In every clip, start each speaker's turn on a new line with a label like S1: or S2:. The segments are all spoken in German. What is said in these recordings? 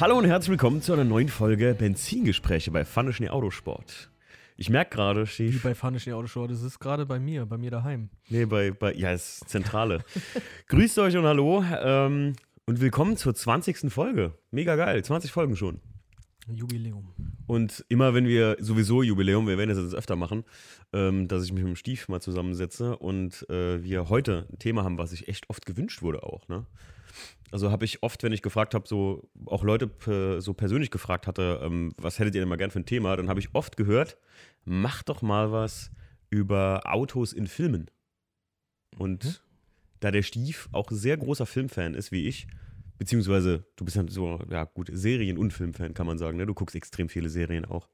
S1: Hallo und herzlich willkommen zu einer neuen Folge Benzingespräche bei Pfanne Schnee Autosport. Ich merke gerade,
S2: Wie bei Pfanne Schnee Autosport, das ist gerade bei mir, bei mir daheim.
S1: Nee, bei, bei ja, ist Zentrale. Grüßt euch und hallo ähm, und willkommen zur 20. Folge. Mega geil, 20 Folgen schon.
S2: Jubiläum.
S1: Und immer wenn wir sowieso Jubiläum, wir werden das jetzt öfter machen, ähm, dass ich mich mit dem Stief mal zusammensetze und äh, wir heute ein Thema haben, was sich echt oft gewünscht wurde auch. Ne? Also habe ich oft, wenn ich gefragt habe, so auch Leute so persönlich gefragt hatte, ähm, was hättet ihr denn mal gern für ein Thema, dann habe ich oft gehört, macht doch mal was über Autos in Filmen. Und da der Stief auch sehr großer Filmfan ist, wie ich, beziehungsweise du bist ja so, ja gut, Serien- und Filmfan, kann man sagen, ne? Du guckst extrem viele Serien auch.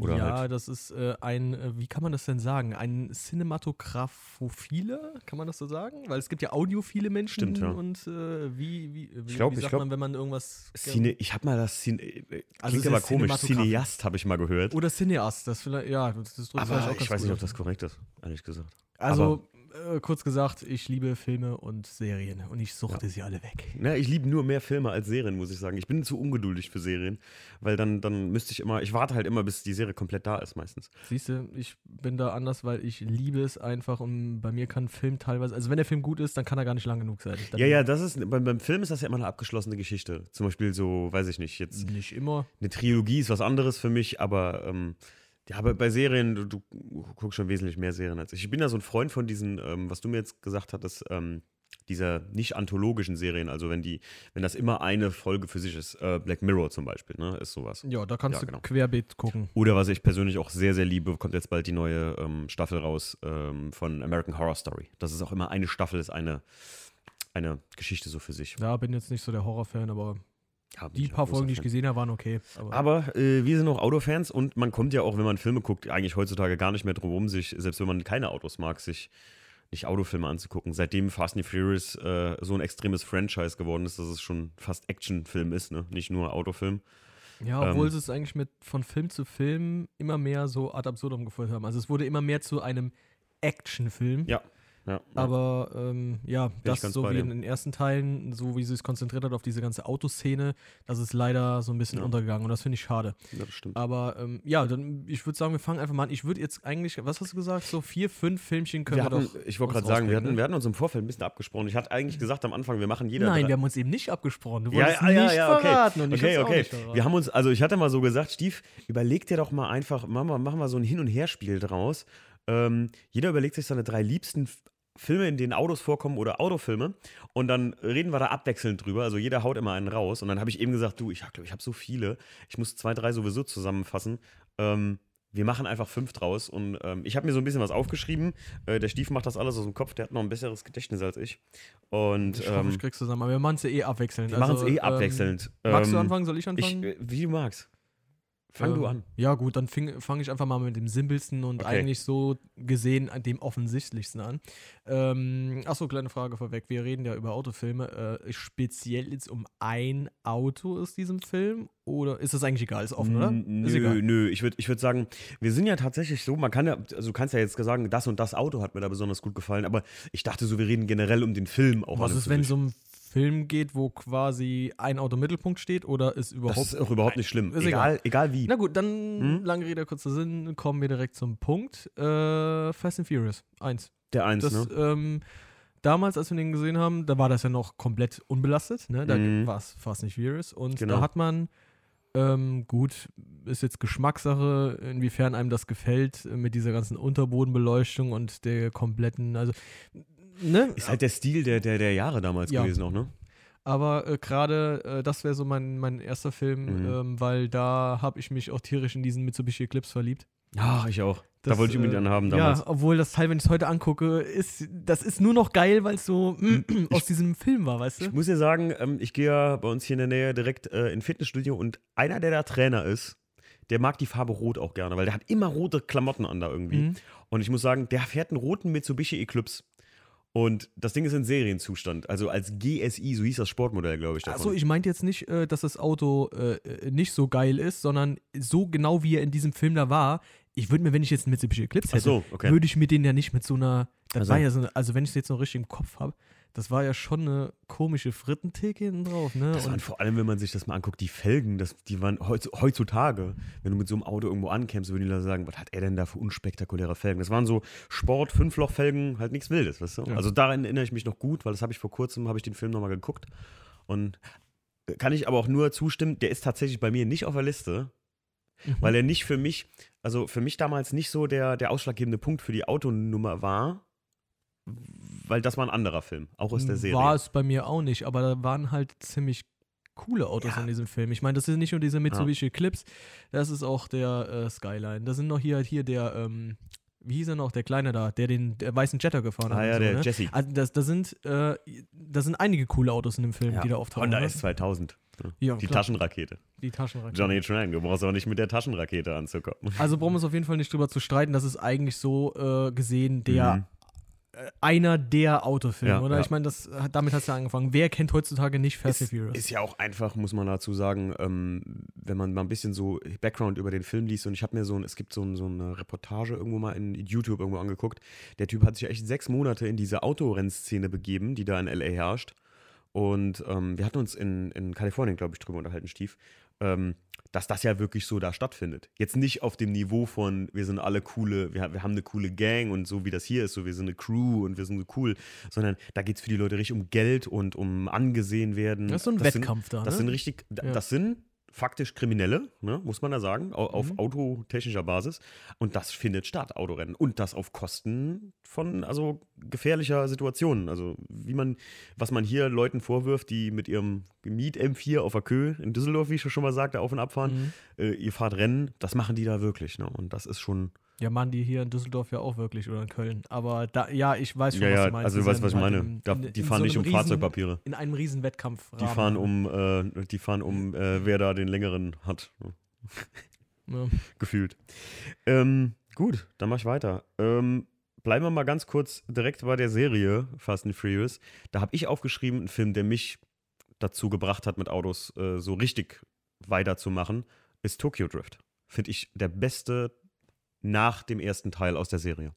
S1: Oder
S2: ja,
S1: halt.
S2: das ist äh, ein, äh, wie kann man das denn sagen? Ein Cinematographophile, kann man das so sagen? Weil es gibt ja audiophile Menschen
S1: Stimmt, ja.
S2: und äh, wie, wie, wie,
S1: Ich glaub-
S2: wie
S1: ich
S2: sagt
S1: glaub-
S2: man, wenn man irgendwas.
S1: Cine, ich habe mal das Cine, äh, klingt
S2: Also es
S1: aber
S2: ist
S1: komisch. Cineast habe ich mal gehört.
S2: Oder Cineast, das vielleicht, ja, das, vielleicht
S1: aber ich weiß
S2: gut
S1: nicht, ob das korrekt ist, ehrlich gesagt.
S2: Also, äh, kurz gesagt, ich liebe Filme und Serien und ich suchte sie alle weg.
S1: Ne, ich liebe nur mehr Filme als Serien, muss ich sagen. Ich bin zu ungeduldig für Serien, weil dann, dann müsste ich immer, ich warte halt immer, bis die Serie komplett da ist meistens.
S2: Siehst du, ich bin da anders, weil ich liebe es einfach und bei mir kann Film teilweise, also wenn der Film gut ist, dann kann er gar nicht lang genug sein. Dann
S1: Ja, ja, das ist, beim, beim Film ist das ja immer eine abgeschlossene Geschichte. Zum Beispiel so, weiß ich nicht, jetzt
S2: Nicht immer.
S1: eine Trilogie ist was anderes für mich, aber ähm, ja, aber bei Serien, du, du guckst schon wesentlich mehr Serien als ich. Ich bin ja so ein Freund von diesen, ähm, was du mir jetzt gesagt hattest, ähm, dieser nicht anthologischen Serien, also wenn die, wenn das immer eine Folge für sich ist, äh, Black Mirror zum Beispiel, ne, ist sowas.
S2: Ja, da kannst
S1: Ja,
S2: du
S1: genau.
S2: querbeet gucken.
S1: Oder was ich persönlich auch sehr, sehr liebe, kommt jetzt bald die neue ähm, Staffel raus ähm, von American Horror Story. Das ist auch immer eine Staffel, ist eine, eine Geschichte so für sich.
S2: Ja, bin jetzt nicht so der Horrorfan, aber
S1: Ja, bin
S2: die paar Folgen, die ich gesehen habe, waren okay. Aber,
S1: Aber äh, wir sind auch Autofans und man kommt ja auch, wenn man Filme guckt, eigentlich heutzutage gar nicht mehr drum rum, sich, selbst wenn man keine Autos mag, sich nicht Autofilme anzugucken. Seitdem Fast and Furious äh, so ein extremes Franchise geworden ist, dass es schon fast Actionfilm ist, ne? nicht nur Autofilm.
S2: ja, obwohl
S1: ähm,
S2: sie es eigentlich mit von Film zu Film immer mehr so ad absurdum geführt haben. Also es wurde immer mehr zu einem Actionfilm.
S1: Ja. Ja.
S2: Aber ähm, ja, das so wie in den ersten Teilen, so wie sie es konzentriert hat auf diese ganze Autoszene, das ist leider so ein bisschen
S1: Ja.
S2: untergegangen und das finde ich schade.
S1: ja, das stimmt.
S2: Aber ähm, ja, dann ich würde sagen, wir fangen einfach mal an. Ich würde jetzt eigentlich, was hast du gesagt, so vier, fünf Filmchen können
S1: Wir
S2: wir,
S1: hatten,
S2: doch.
S1: ich wollte gerade sagen, wir hatten,
S2: ne?
S1: wir hatten uns im Vorfeld ein bisschen abgesprochen. Ich hatte eigentlich gesagt am Anfang, wir machen jeder.
S2: Nein,
S1: drei-
S2: wir haben uns eben nicht abgesprochen. Du wolltest
S1: ja, ja,
S2: nicht
S1: ja, okay.
S2: verraten und ich
S1: okay,
S2: auch
S1: okay.
S2: nicht verraten.
S1: Wir haben uns, also ich hatte mal so gesagt, Stief, überleg dir doch mal einfach, machen wir, machen wir so ein Hin- und Herspiel draus. Ähm, jeder überlegt sich seine drei liebsten Filme, in denen Autos vorkommen oder Autofilme. Und dann reden wir da abwechselnd drüber. Also jeder haut immer einen raus. Und dann habe ich eben gesagt, du, ich glaube, ich habe so viele. Ich muss zwei, drei sowieso zusammenfassen. Ähm, wir machen einfach fünf draus. Und ähm, ich habe mir so ein bisschen was aufgeschrieben. Äh, der Stief macht das alles aus dem Kopf. Der hat noch ein besseres Gedächtnis als ich. Und
S2: ich hoffe,
S1: ähm,
S2: ich krieg's zusammen. Aber wir machen es ja eh abwechselnd.
S1: wir machen es
S2: Also,
S1: eh abwechselnd.
S2: Ähm, magst du
S1: Ähm,
S2: anfangen? Soll ich
S1: Ich,
S2: anfangen?
S1: äh, wie du magst. Fang du
S2: Ähm,
S1: an.
S2: Ja, gut, dann fange ich einfach mal mit dem simpelsten und
S1: Okay.
S2: eigentlich so gesehen dem offensichtlichsten an. Ähm, achso, kleine Frage vorweg. Wir reden ja über Autofilme. Äh, speziell jetzt um ein Auto aus diesem Film? Oder ist das eigentlich egal? Ist offen, oder?
S1: N-
S2: Ist
S1: Nö,
S2: egal.
S1: nö. Ich würde ich würd sagen, wir sind ja tatsächlich so, man kann ja, also du kannst ja jetzt sagen, das und das Auto hat mir da besonders gut gefallen, aber ich dachte so, wir reden generell um den Film auch.
S2: Was ist, wenn um einen Film geht, wo quasi ein Auto im Mittelpunkt steht? Oder ist überhaupt.
S1: Das ist auch überhaupt nicht schlimm.
S2: Ist
S1: egal, egal wie.
S2: Na gut, dann
S1: Hm?
S2: lange Rede, kurzer Sinn, kommen wir direkt zum Punkt. Äh, Fast and Furious 1.
S1: Der eins,
S2: Das,
S1: ne?
S2: ähm, damals, als wir den gesehen haben, da war das ja noch komplett unbelastet. Ne? Da
S1: Mhm.
S2: war es Fast and Furious. Und
S1: Genau.
S2: da hat man, ähm, gut, ist jetzt Geschmackssache, inwiefern einem das gefällt, mit dieser ganzen Unterbodenbeleuchtung und der kompletten, also, ne?
S1: Ist halt der Stil der, der, der Jahre damals
S2: Ja.
S1: gewesen auch, ne?
S2: Aber äh, gerade äh, das wäre so mein, mein erster Film,
S1: Mhm.
S2: ähm, weil da habe ich mich auch tierisch in diesen Mitsubishi Eclipse verliebt.
S1: Ja, ich auch. da
S2: Das,
S1: wollte ich unbedingt
S2: äh,
S1: einen haben damals.
S2: Ja, obwohl das Teil, wenn ich es heute angucke, ist, das ist nur noch geil, weil es so aus diesem Film war, weißt
S1: Ich
S2: du?
S1: muss dir sagen, ähm, ich gehe ja bei uns hier in der Nähe direkt äh, in Fitnessstudio und einer, der da Trainer ist, der mag die Farbe Rot auch gerne, weil der hat immer rote Klamotten an da irgendwie.
S2: Mhm.
S1: Und ich muss sagen, der fährt einen roten Mitsubishi Eclipse. Und das Ding ist in Serienzustand, also als GSI, so hieß das Sportmodell, glaube ich. Davon.
S2: Achso, ich meinte jetzt nicht, äh, dass das Auto äh, äh, nicht so geil ist, sondern so genau wie er in diesem Film da war. Ich würde mir, wenn ich jetzt einen Mitsubishi Eclipse hätte,
S1: so, okay.
S2: würde ich mir den ja nicht mit so einer. Das
S1: Also-
S2: war ja so eine, also wenn ich es jetzt noch richtig im Kopf habe, das war ja schon eine komische Frittentheke hinten drauf, ne?
S1: Das waren
S2: Und
S1: vor allem, wenn man sich das mal anguckt, die Felgen, das, die waren heutz- heutzutage, wenn du mit so einem Auto irgendwo ankämst, würden die Leute sagen, was hat er denn da für unspektakuläre Felgen? Das waren so Sport, Fünflochfelgen, halt nichts Wildes, weißt du?
S2: Ja.
S1: Also daran erinnere ich mich noch gut, weil das habe ich vor kurzem, habe ich den Film nochmal geguckt und kann ich aber auch nur zustimmen, der ist tatsächlich bei mir nicht auf der Liste,
S2: Mhm.
S1: weil er nicht für mich, also für mich damals nicht so der, der ausschlaggebende Punkt für die Autonummer war, weil das war ein anderer Film, auch aus der Serie.
S2: War es bei mir auch nicht, aber da waren halt ziemlich coole Autos
S1: Ja.
S2: in diesem Film. Ich meine, das sind nicht nur diese Mitsubishi Clips, das ist auch der äh, Skyline. Da sind noch hier, hier der, ähm, wie hieß er noch, der Kleine da, der den der weißen Jetter gefahren hat.
S1: ah ja,
S2: so,
S1: der
S2: ne?
S1: Jesse.
S2: Also das, das, sind, äh, das sind einige coole Autos in dem Film,
S1: Ja.
S2: die da auftauchen.
S1: Honda
S2: ne?
S1: S2000. Ja.
S2: Ja,
S1: die
S2: klar.
S1: Taschenrakete.
S2: Die Taschenrakete.
S1: Johnny Trang, du brauchst auch nicht mit der Taschenrakete anzukommen.
S2: Also brauchen wir uns auf jeden Fall nicht drüber zu streiten, das ist eigentlich so äh, gesehen der
S1: Mhm.
S2: Äh, einer der Autofilme,
S1: Ja,
S2: oder?
S1: ja.
S2: Ich meine, damit hat es ja angefangen. Wer kennt heutzutage nicht Fast and
S1: Ist,
S2: Furious?
S1: ist ja auch einfach, muss man dazu sagen, ähm, wenn man mal ein bisschen so Background über den Film liest und ich habe mir so ein, es gibt so, ein, so eine Reportage irgendwo mal in YouTube irgendwo angeguckt. Der Typ hat sich echt sechs Monate in diese Autorennszene begeben, die da in LA herrscht. Und ähm, wir hatten uns in, in Kalifornien, glaube ich, drüber unterhalten, Stief, ähm, dass das ja wirklich so da stattfindet. Jetzt nicht auf dem Niveau von, wir sind alle coole, wir, wir haben eine coole Gang und so wie das hier ist, so wir sind eine Crew und wir sind so cool, sondern da geht es für die Leute richtig um Geld und um angesehen werden.
S2: Das ist so ein
S1: sind-
S2: Wettkampf da,
S1: Das
S2: ne?
S1: sind richtig,
S2: Ja.
S1: das sind faktisch Kriminelle, ne, muss man da sagen, au- auf
S2: Mhm.
S1: autotechnischer Basis. Und das findet statt, Autorennen. Und das auf Kosten von, also gefährlicher Situationen. Also wie man, was man hier Leuten vorwirft, die mit ihrem Miet M4 auf der Kö in Düsseldorf, wie ich schon mal sagte, auf und abfahren,
S2: Mhm.
S1: äh, ihr fahrt Rennen, das machen die da wirklich. Ne? Und das ist schon,
S2: Ja, machen die hier in Düsseldorf ja auch wirklich oder in Köln. Aber da, ja, ich weiß schon,
S1: ja,
S2: was du meinst.
S1: also du weißt, was ich
S2: halt
S1: meine.
S2: in-
S1: Da,
S2: in-
S1: die
S2: in
S1: fahren
S2: so
S1: nicht um
S2: riesen-
S1: Fahrzeugpapiere.
S2: In einem riesen Wettkampf.
S1: Die fahren um, äh, die fahren um, äh, wer da den längeren hat. Ne?
S2: Ja.
S1: gefühlt. Ähm, gut, dann mach ich weiter. Ähm, bleiben wir mal ganz kurz direkt bei der Serie Fast and Furious. Da habe ich aufgeschrieben, einen Film, der mich dazu gebracht hat, mit Autos äh, so richtig weiterzumachen, ist Tokyo Drift. Finde ich der beste nach dem ersten Teil aus der Serie.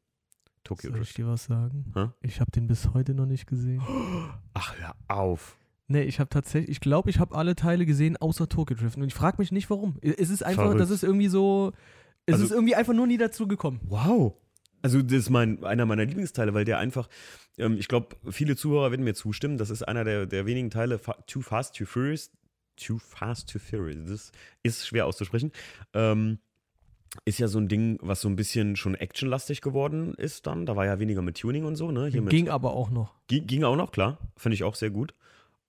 S1: Tokyo
S2: Soll ich
S1: Drift.
S2: dir was sagen?
S1: Hä?
S2: Ich habe den bis heute noch nicht gesehen.
S1: Ach, hör auf.
S2: Nee, ich habe tatsächlich, ich glaube, ich habe alle Teile gesehen, außer Tokyo Drift. Und ich frage mich nicht, warum. Es ist einfach,
S1: Verrückt.
S2: das ist irgendwie so, es
S1: Also-
S2: ist irgendwie einfach nur nie dazu gekommen.
S1: Wow. Also das ist mein, einer meiner Lieblingsteile, weil der einfach, ähm, ich glaube, viele Zuhörer werden mir zustimmen, das ist einer der, der wenigen Teile, Fa Too Fast, Too Furious, Too Fast, Too Furious, das ist schwer auszusprechen, ähm, ist ja so ein Ding, was so ein bisschen schon actionlastig geworden ist dann, da war ja weniger mit Tuning und so, ne? Hier mit,
S2: Ging aber auch noch.
S1: Ging, ging auch noch, klar. Finde ich auch sehr gut.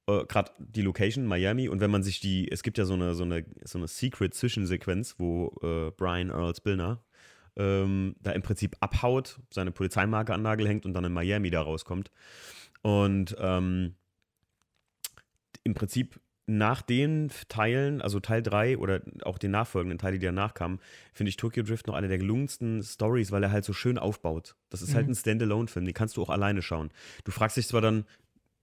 S1: Äh, Gerade die Location, Miami. Und wenn man sich die, es gibt ja so eine, so eine, so eine Secret-Zwischensequenz, wo äh, Brian Earl Spillner ähm, da im Prinzip abhaut, seine Polizeimarke an Nagel hängt und dann in Miami da rauskommt. Und ähm, im Prinzip nach den Teilen, also Teil 3 oder auch den nachfolgenden Teile, die danach kamen, finde ich Tokyo Drift noch eine der gelungensten Stories, weil er halt so schön aufbaut. Das ist halt
S2: Mhm.
S1: ein Standalone-Film, den kannst du auch alleine schauen. Du fragst dich zwar dann,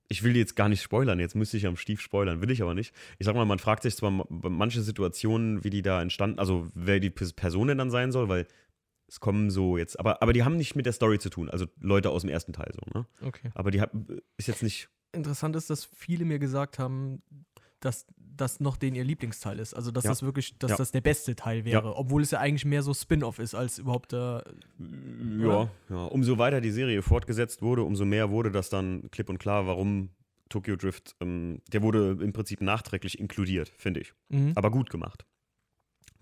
S1: ich will jetzt gar nicht spoilern, jetzt müsste ich am Stief spoilern, will ich aber nicht. Ich sag mal, man fragt sich zwar ma- manche Situationen, wie die da entstanden, also wer die Pers- Person denn dann sein soll, weil es kommen so jetzt, aber, aber die haben nicht mit der Story zu tun, also Leute aus dem ersten Teil so, ne?
S2: Okay.
S1: Aber die hat, ist jetzt nicht,
S2: Interessant ist, dass viele mir gesagt haben, dass das noch den ihr Lieblingsteil ist. Also, dass
S1: Ja.
S2: das wirklich, dass
S1: Ja.
S2: das der beste Teil wäre. Obwohl es ja eigentlich mehr so Spin-off ist, als überhaupt der.
S1: Ja, ja. Umso weiter die Serie fortgesetzt wurde, umso mehr wurde das dann klipp und klar, warum Tokyo Drift, ähm, der wurde im Prinzip nachträglich inkludiert, finde ich.
S2: Mhm.
S1: Aber gut gemacht.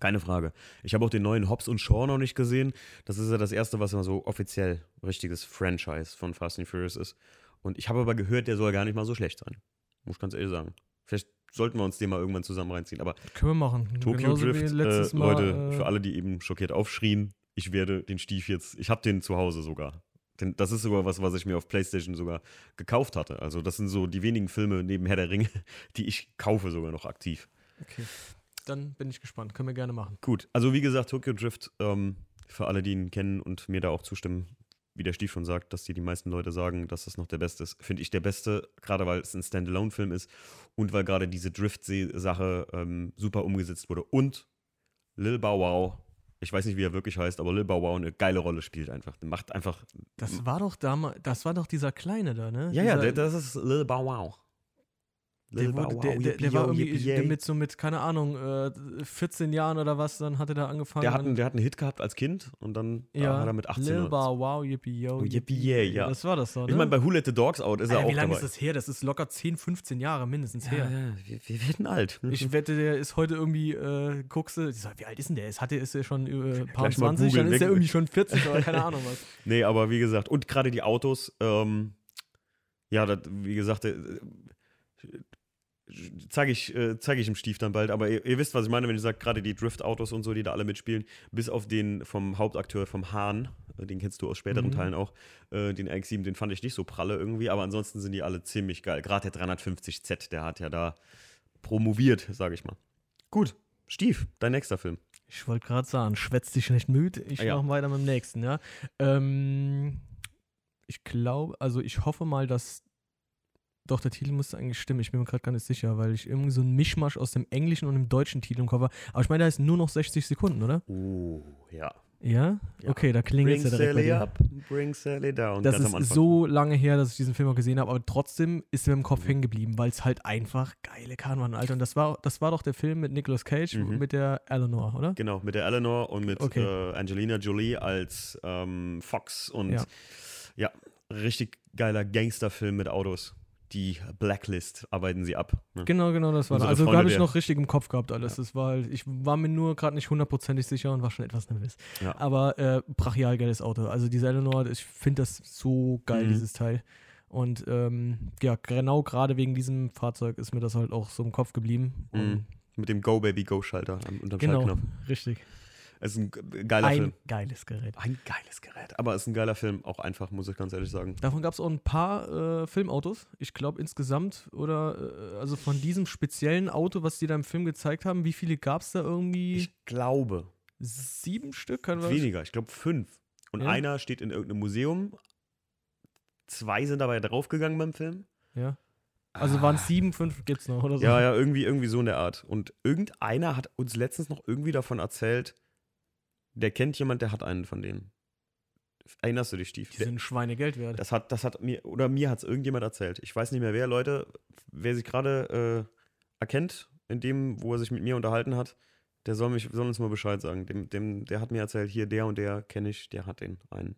S1: Keine Frage. Ich habe auch den neuen Hobbs und Shaw noch nicht gesehen. Das ist ja das erste, was mal so offiziell richtiges Franchise von Fast and Furious ist. Und ich habe aber gehört, der soll gar nicht mal so schlecht sein. Muss ich ganz ehrlich sagen. Vielleicht sollten wir uns den mal irgendwann zusammen reinziehen. Aber
S2: Können wir machen.
S1: Tokyo
S2: Genauso
S1: Drift, äh,
S2: Mal,
S1: Leute,
S2: äh,
S1: für alle, die eben schockiert aufschrien, ich werde den Stief jetzt, ich habe den zu Hause sogar. Den, das ist sogar was, was ich mir auf Playstation sogar gekauft hatte. Also das sind so die wenigen Filme neben Herr der Ringe, die ich kaufe sogar noch aktiv.
S2: Okay. Dann bin ich gespannt. Können wir gerne machen.
S1: Gut, also wie gesagt, Tokyo Drift, ähm, für alle, die ihn kennen und mir da auch zustimmen, wie der Stief schon sagt, dass die, die meisten Leute sagen, dass das noch der beste ist, finde ich der beste, gerade weil es ein Standalone-Film ist und weil gerade diese Drift-Sache ähm, super umgesetzt wurde. Und Lil Bow Wow Ich weiß nicht, wie er wirklich heißt, aber Lil Bow Wow eine geile Rolle spielt einfach. Macht einfach.
S2: Das war doch damals, das war doch dieser Kleine da, ne?
S1: Ja, ja,
S2: dieser,
S1: der, das ist Lil Bow Wow.
S2: Der, wurde, der, der, der war irgendwie der mit so mit, keine Ahnung, äh, 14 Jahren oder was, dann hat er da angefangen.
S1: Der hat, einen, der hat einen Hit gehabt als Kind und dann ja, hat er mit 18
S2: Lil Bow Wow, yippie yo.
S1: Oh, yippie yeah, ja.
S2: Das war das so, ne?
S1: Ich meine, bei Who Let the Dogs Out ist
S2: Alter,
S1: er auch
S2: Wie lange
S1: dabei.
S2: ist das her? Das ist locker 10, 15 Jahre mindestens
S1: ja,
S2: her.
S1: ja, wir, wir werden alt.
S2: Ich wette, der ist heute irgendwie, äh, guckst du, wie alt ist denn der? Ist, hat der, ist er schon äh, paar
S1: Gleich mal
S2: 20, dann ist er irgendwie schon 40 oder keine Ahnung was.
S1: Nee, aber wie gesagt, und gerade die Autos, ähm, ja, das, wie gesagt, zeige ich, äh, zeig ich im Stief dann bald, aber ihr, ihr wisst, was ich meine, wenn ich sage, gerade die Drift-Autos und so, die da alle mitspielen, bis auf den vom Hauptakteur, vom Hahn, äh, den kennst du aus späteren
S2: Mhm.
S1: Teilen auch, äh, den RX-7, den fand ich nicht so pralle irgendwie, aber ansonsten sind die alle ziemlich geil. Gerade der 350Z, der hat ja da promoviert, sage ich mal. Gut, Stief, dein nächster Film.
S2: Ich wollte gerade sagen, schwätzt dich nicht müde. Ich
S1: Ah, ja.
S2: mache weiter mit dem nächsten, ja. Ähm, ich glaube, also ich hoffe mal, dass. Doch, der Titel müsste eigentlich stimmen. Ich bin mir gerade gar nicht sicher, weil ich irgendwie so einen Mischmasch aus dem englischen und dem deutschen Titel im Kopf habe. Aber ich meine, da ist nur noch 60 Sekunden, oder?
S1: Oh, ja.
S2: Ja?
S1: Ja.
S2: Okay, da
S1: Bring
S2: es ja direkt
S1: Sally up, bring Sally down.
S2: Das ist so lange her, dass ich diesen Film auch gesehen habe, aber trotzdem ist mir im Kopf hängen geblieben, weil es halt einfach geile Karten waren, Alter. Und das war, das war doch der Film mit Nicolas Cage
S1: Mhm.
S2: mit der Eleanor, oder?
S1: Genau, mit der Eleanor und mit
S2: Okay.
S1: äh, Angelina Jolie als ähm, Fox und ja.
S2: Ja.
S1: richtig geiler Gangsterfilm mit Autos. Die Blacklist arbeiten sie ab. Ne?
S2: Genau, genau, das war Also
S1: Freunde
S2: habe ich noch richtig im Kopf gehabt alles. Das war halt, ich war mir nur gerade nicht hundertprozentig sicher und war schon etwas nervös.
S1: Ja.
S2: Aber äh, brachial geiles Auto. Also diese Eleanor, ich finde das so geil,
S1: Mhm.
S2: dieses Teil. Und ähm, ja, genau gerade wegen diesem Fahrzeug ist mir das halt auch so im Kopf geblieben.
S1: Mhm. Mit dem Go Baby Go Schalter unterm
S2: Genau,
S1: Schaltknopf.
S2: richtig.
S1: Es ist ein geiler
S2: Ein
S1: Film.
S2: geiles Gerät.
S1: Ein geiles Gerät. Aber es ist ein geiler Film, auch einfach, muss ich ganz ehrlich sagen.
S2: Davon gab es auch ein paar äh, Filmautos. Ich glaube insgesamt oder äh, also von diesem speziellen Auto, was die da im Film gezeigt haben, wie viele gab es da irgendwie?
S1: Ich glaube,
S2: Sieben Stück? Kann man
S1: weniger. Ich glaube fünf. Und
S2: Ja?
S1: einer steht in irgendeinem Museum. Zwei sind dabei draufgegangen beim Film.
S2: Ja. Also waren es sieben, fünf gibt's noch oder so.
S1: Ja, ja, irgendwie, irgendwie so in der Art. Und irgendeiner hat uns letztens noch irgendwie davon erzählt, der kennt jemand, der hat einen von denen. Erinnerst du dich, Stief?
S2: Die sind Schweinegeld wert.
S1: Das hat, das hat mir, oder mir hat es irgendjemand erzählt. Ich weiß nicht mehr wer, Leute. Wer sich gerade äh, erkennt, in dem, wo er sich mit mir unterhalten hat, der soll, mich, soll uns mal Bescheid sagen. Dem, dem, der hat mir erzählt, hier, der und der kenne ich, der hat den einen.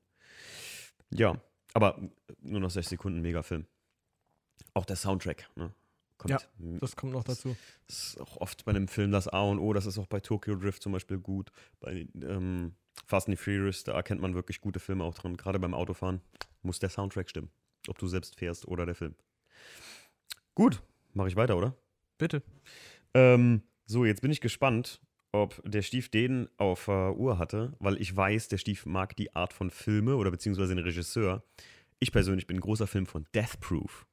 S1: Ja, aber nur noch 6 Sekunden, mega Film. Auch der Soundtrack, ne? Kommt.
S2: Ja, Das kommt noch dazu.
S1: Das ist auch oft bei einem Film das A und O. Das ist auch bei Tokyo Drift zum Beispiel gut. Bei ähm, Fast and the Furious, da erkennt man wirklich gute Filme auch dran. Gerade beim Autofahren muss der Soundtrack stimmen. Ob du selbst fährst oder der Film. Gut, mache ich weiter, oder?
S2: Bitte.
S1: Ähm, so, jetzt bin ich gespannt, ob der Stief den auf äh, Uhr hatte, weil ich weiß, der Stief mag die Art von Filme oder beziehungsweise den Regisseur. Ich persönlich bin ein großer Film von Death Proof.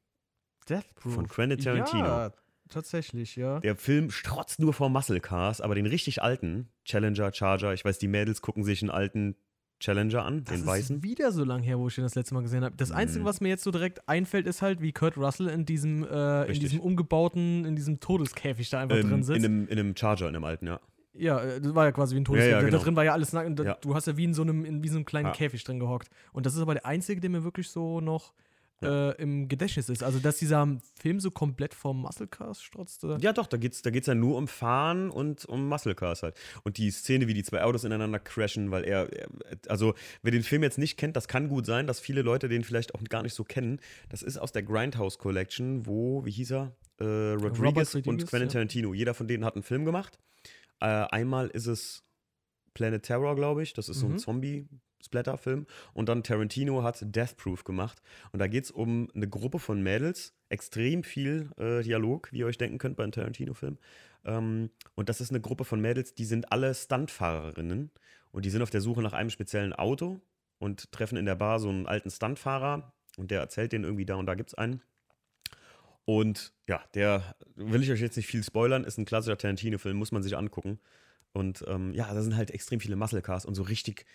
S2: Death Proof.
S1: Von Quentin Tarantino.
S2: Ja, tatsächlich, ja.
S1: Der Film strotzt nur vor Muscle Cars, aber den richtig alten, Challenger, Charger, ich weiß, die Mädels gucken sich einen alten Challenger an,
S2: Das
S1: den
S2: ist
S1: weißen.
S2: wieder so lang her, wo ich den das letzte Mal gesehen habe. Das Einzige,
S1: Mhm.
S2: was mir jetzt so direkt einfällt, ist halt, wie Kurt Russell in diesem, äh, in diesem umgebauten, in diesem Todeskäfig da einfach
S1: Ähm,
S2: drin sitzt.
S1: in, einem, in einem Charger, in einem alten, ja.
S2: Ja, äh, das war ja quasi wie ein
S1: Ja, ja,
S2: Todeskäfig.
S1: genau.
S2: Da drin war ja alles nackt und da,
S1: Ja.
S2: du hast ja wie in so einem, in so einem kleinen
S1: Ja.
S2: Käfig drin gehockt. Und das ist aber der einzige, der mir wirklich so noch
S1: Ja.
S2: äh, im Gedächtnis ist. Also, dass dieser Film so komplett vom Muscle Cars strotzt. Oder?
S1: Ja, doch, da geht es da geht's ja nur um Fahren und um Muscle Cars halt. Und die Szene, wie die zwei Autos ineinander crashen, weil er, er, also wer den Film jetzt nicht kennt, das kann gut sein, dass viele Leute den vielleicht auch gar nicht so kennen. Das ist aus der Grindhouse Collection, wo, wie hieß er? Äh, Rodriguez,
S2: Robert
S1: und
S2: Rodriguez,
S1: Quentin
S2: ja.
S1: Tarantino. Jeder von denen hat einen Film gemacht. Äh, einmal ist es Planet Terror, glaube ich. Das ist so ein
S2: Mhm.
S1: Zombie-Splatter-Film. Und dann Tarantino hat Death Proof gemacht. Und da geht es um eine Gruppe von Mädels. Extrem viel äh, Dialog, wie ihr euch denken könnt bei einem Tarantino-Film. Ähm, und das ist eine Gruppe von Mädels, die sind alle Stuntfahrerinnen. Und die sind auf der Suche nach einem speziellen Auto und treffen in der Bar so einen alten Stuntfahrer. Und der erzählt denen irgendwie, da und da gibt es einen. Und ja, der will ich euch jetzt nicht viel spoilern, ist ein klassischer Tarantino-Film, muss man sich angucken. Und ähm, ja, da sind halt extrem viele Muscle Cars und so richtig,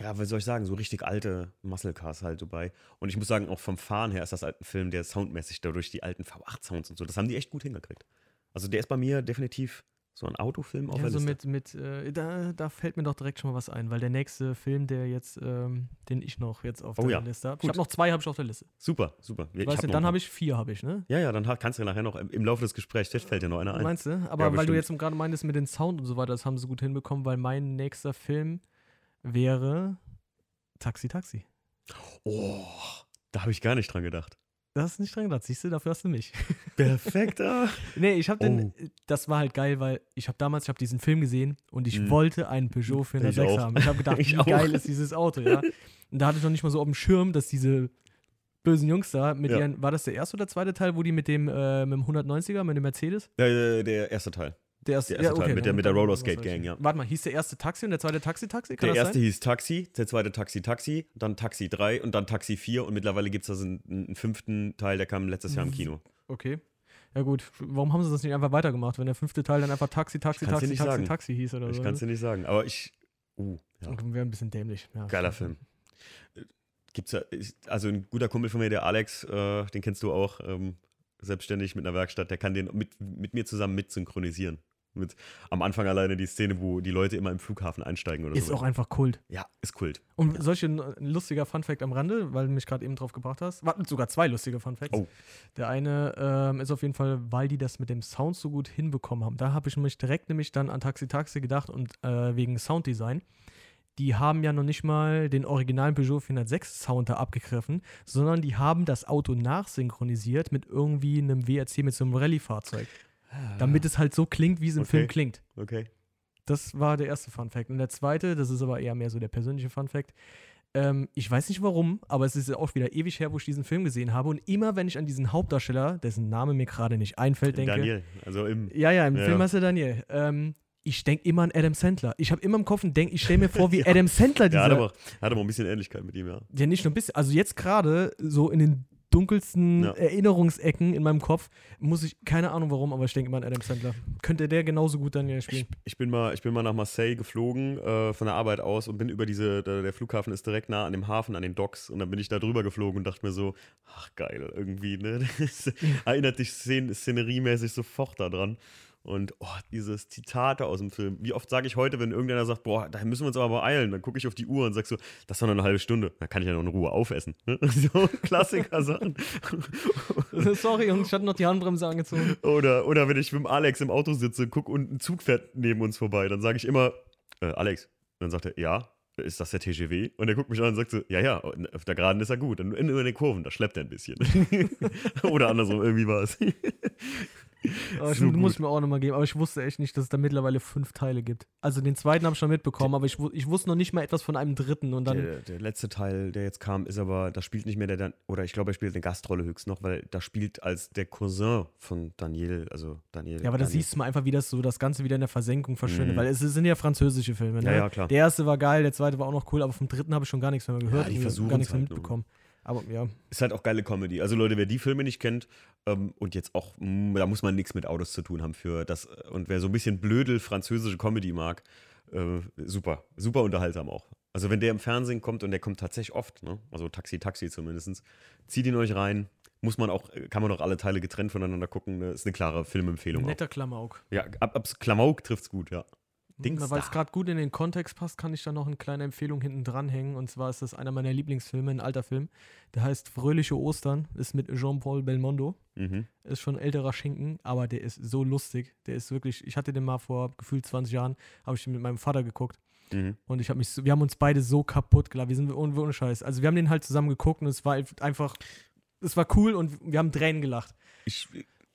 S1: ja, was soll ich sagen, so richtig alte Muscle Cars halt dabei. Und ich muss sagen, auch vom Fahren her ist das halt ein Film, der soundmäßig dadurch die alten V8-Sounds und so, das haben die echt gut hingekriegt. Also der ist bei mir definitiv So ein Autofilm auf
S2: Ja,
S1: der
S2: so
S1: Liste.
S2: mit, mit äh, da, da fällt mir doch direkt schon mal was ein, weil der nächste Film, der jetzt, ähm, den ich noch jetzt auf
S1: Oh
S2: der
S1: ja,
S2: Liste habe. Ich habe noch zwei, habe ich auf der Liste.
S1: Super, super. Ich
S2: weißt
S1: hab
S2: du, dann habe ich vier, habe ich, ne?
S1: Ja, ja, dann kannst du nachher noch im im Laufe des Gesprächs, vielleicht fällt dir noch einer ein.
S2: Meinst du? Aber
S1: Ja,
S2: weil du
S1: bestimmt.
S2: jetzt gerade meintest mit dem Sound und so weiter, das haben sie gut hinbekommen, weil mein nächster Film wäre Taxi Taxi.
S1: Oh, da habe ich gar nicht dran gedacht.
S2: Da hast du nicht dran gedacht, siehst du, dafür hast du mich.
S1: Perfekt, ah.
S2: nee, ich habe den,
S1: Oh.
S2: das war halt geil, weil ich habe damals, ich habe diesen Film gesehen und ich
S1: Mhm.
S2: wollte einen Peugeot 406
S1: auch.
S2: haben. Ich habe gedacht,
S1: Ich
S2: wie
S1: auch.
S2: geil ist dieses Auto, ja. Und da hatte ich noch nicht mal so auf dem Schirm, dass diese bösen Jungs da mit
S1: Ja.
S2: ihren, war das der erste oder zweite Teil, wo die mit dem, äh, mit dem 190er, mit dem Mercedes?
S1: Der, der erste Teil.
S2: Der erste,
S1: Der erste Teil mit der- mit der
S2: dann-
S1: Roller
S2: was
S1: Skate
S2: weiß ich.
S1: Gang, ja.
S2: Warte mal, hieß der erste Taxi und der zweite Taxi Taxi? Kann
S1: Der erste
S2: sein?
S1: hieß Taxi, der zweite Taxi Taxi, dann Taxi 3 und dann Taxi 4 und mittlerweile gibt es also einen, einen fünften Teil, der kam letztes Jahr im Kino.
S2: Okay. Ja gut, warum haben sie das nicht einfach weitergemacht, wenn der fünfte Teil dann einfach Taxi, Taxi,
S1: Ich
S2: Taxi, Taxi,
S1: sagen.
S2: Taxi hieß oder
S1: Ich
S2: so?
S1: kann es
S2: ne?
S1: dir nicht sagen, aber ich. Uh, ja.
S2: Wäre ein bisschen dämlich. Ja,
S1: Geiler. Film. Gibt's ja, ich, also ein guter Kumpel von mir, der Alex, äh, den kennst du auch, ähm, selbstständig mit einer Werkstatt, der kann den mit, mit mir zusammen mitsynchronisieren. Mit, am Anfang alleine die Szene, wo die Leute immer im Flughafen einsteigen oder
S2: Ist
S1: so.
S2: auch einfach Kult.
S1: ja, ist Kult.
S2: Und solche ein lustiger Funfact am Rande, weil du mich gerade eben drauf gebracht hast. Warten, sogar zwei lustige Funfacts.
S1: Oh.
S2: Der eine ähm, ist auf jeden Fall, weil die das mit dem Sound so gut hinbekommen haben. Da habe ich mich direkt nämlich dann an Taxi Taxi gedacht und äh, wegen Sounddesign. Die haben ja noch nicht mal den originalen Peugeot 406 Sound da abgegriffen, sondern die haben das Auto nachsynchronisiert mit irgendwie einem WRC, mit so einem Rallye-Fahrzeug. Damit es halt so klingt, wie es im
S1: Okay.
S2: Film klingt.
S1: Okay.
S2: Das war der erste Fun Fact. Und der zweite, das ist aber eher mehr so der persönliche Fun Fact. Ähm, ich weiß nicht warum, aber es ist auch wieder ewig her, wo ich diesen Film gesehen habe. Und immer, wenn ich an diesen Hauptdarsteller, dessen Name mir gerade nicht einfällt, denke.
S1: Daniel, also im.
S2: Ja, ja, im
S1: Ja.
S2: Film heißt er Daniel. Ähm, ich denke immer an Adam Sandler. Ich habe immer im Kopf und denke, ich stelle mir vor, wie Adam Sandler
S1: Ja,
S2: dieser.
S1: hat aber, hat aber ein bisschen Ähnlichkeit mit ihm, ja.
S2: ja, nicht nur ein bisschen. Also jetzt gerade so in den dunkelsten
S1: Ja.
S2: Erinnerungsecken in meinem Kopf muss ich, keine Ahnung warum, aber ich denke immer an Adam Sandler. Könnte der genauso gut Daniel spielen?
S1: Ich, ich, bin mal, ich bin mal nach Marseille geflogen äh, von der Arbeit aus und bin über diese, der, der Flughafen ist direkt nah an dem Hafen, an den Docks und dann bin ich da drüber geflogen und dachte mir so, ach geil, irgendwie, ne? Das erinnert dich szen szeneriemäßig sofort daran. Und oh, dieses Zitate aus dem Film. Wie oft sage ich heute, wenn irgendeiner sagt, boah, da müssen wir uns aber beeilen, dann gucke ich auf die Uhr und sag so, das ist doch noch eine halbe Stunde. Dann kann ich ja noch in Ruhe aufessen. Ne? So Klassiker-Sachen.
S2: Sorry, Jungs, ich hatte noch die Handbremse angezogen.
S1: Oder, oder wenn ich mit dem Alex im Auto sitze, guck und ein Zug fährt neben uns vorbei, dann sage ich immer, äh, Alex. Und dann sagt er, ja, ist das der TGW? Und er guckt mich an und sagt so, ja, ja, auf der Geraden ist er gut. Und nur in den Kurven, da schleppt er ein bisschen. oder andersrum, irgendwie war es.
S2: Aber
S1: So
S2: stimmt, muss
S1: gut.
S2: ich mir auch nochmal geben. Aber ich wusste echt nicht, dass es da mittlerweile fünf Teile gibt. Also den zweiten habe ich schon mitbekommen, aber ich, ich wusste noch nicht mal etwas von einem dritten. Und dann,
S1: Der, der letzte Teil, der jetzt kam, ist aber, da spielt nicht mehr der, Dan oder ich glaube, er spielt eine Gastrolle höchst noch, weil da spielt als der Cousin von Daniel, also Daniel.
S2: ja, aber da siehst du mal einfach, wie das so das Ganze wieder in der Versenkung verschwindet.
S1: Mhm.
S2: Weil es sind ja französische Filme. Ne?
S1: Ja, ja, klar.
S2: Der erste war geil, der zweite war auch noch cool, aber vom dritten habe ich schon gar nichts mehr gehört.
S1: Ja, die
S2: und
S1: versuchen's
S2: gar nichts mehr
S1: halt nur.
S2: Aber ja,
S1: Ist halt auch geile Comedy. Also Leute, wer die Filme nicht kennt ähm, und jetzt auch, mh, da muss man nichts mit Autos zu tun haben für das. Und wer so ein bisschen blödel französische Comedy mag, äh, super, super unterhaltsam auch. Also wenn der im Fernsehen kommt und der kommt tatsächlich oft, ne? also Taxi, Taxi zumindest, zieht ihn euch rein. Muss man auch, kann man auch alle Teile getrennt voneinander gucken. Ne? Ist eine klare Filmempfehlung. Auch.
S2: netter Klamauk.
S1: Ja, ab, ab Klamauk trifft's gut, ja. Dings
S2: Weil es gerade gut in den Kontext passt, kann ich da noch eine kleine Empfehlung hinten dranhängen. Und zwar ist das einer meiner Lieblingsfilme, ein alter Film. Der heißt Fröhliche Ostern, ist mit Jean-Paul Belmondo.
S1: Mhm.
S2: Ist schon älterer Schinken, aber der ist so lustig. Der ist wirklich, ich hatte den mal vor gefühlt 20 Jahren, habe ich den mit meinem Vater geguckt.
S1: Mhm.
S2: Und ich habe mich, so, wir haben uns beide so kaputt gelacht. Wir sind ohne, ohne Scheiß. Also wir haben den halt zusammen geguckt und es war einfach, es war cool und wir haben Tränen gelacht.
S1: Ich,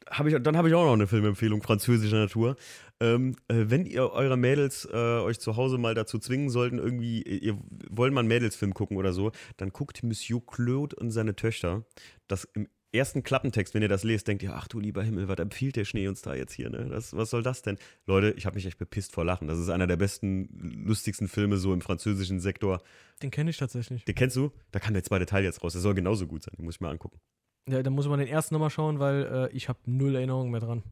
S1: hab ich, dann habe ich auch noch eine Filmempfehlung französischer Natur. Ähm, äh, wenn ihr eure Mädels äh, euch zu Hause mal dazu zwingen sollten, irgendwie, ihr wollt mal einen Mädelsfilm gucken oder so, dann guckt Monsieur Claude und seine Töchter. Das im ersten Klappentext, wenn ihr das lest, denkt ihr, ach du lieber Himmel, was empfiehlt der Schnee uns da jetzt hier? Ne? Das, was soll das denn? Leute, ich habe mich echt bepisst vor Lachen. Das ist einer der besten, lustigsten Filme so im französischen Sektor.
S2: Den kenne ich tatsächlich.
S1: Den kennst du? Da kam der zweite Teil jetzt raus. Der soll genauso gut sein. Den muss ich mir angucken.
S2: Ja, da muss man den ersten nochmal schauen, weil äh, ich habe null Erinnerungen mehr dran.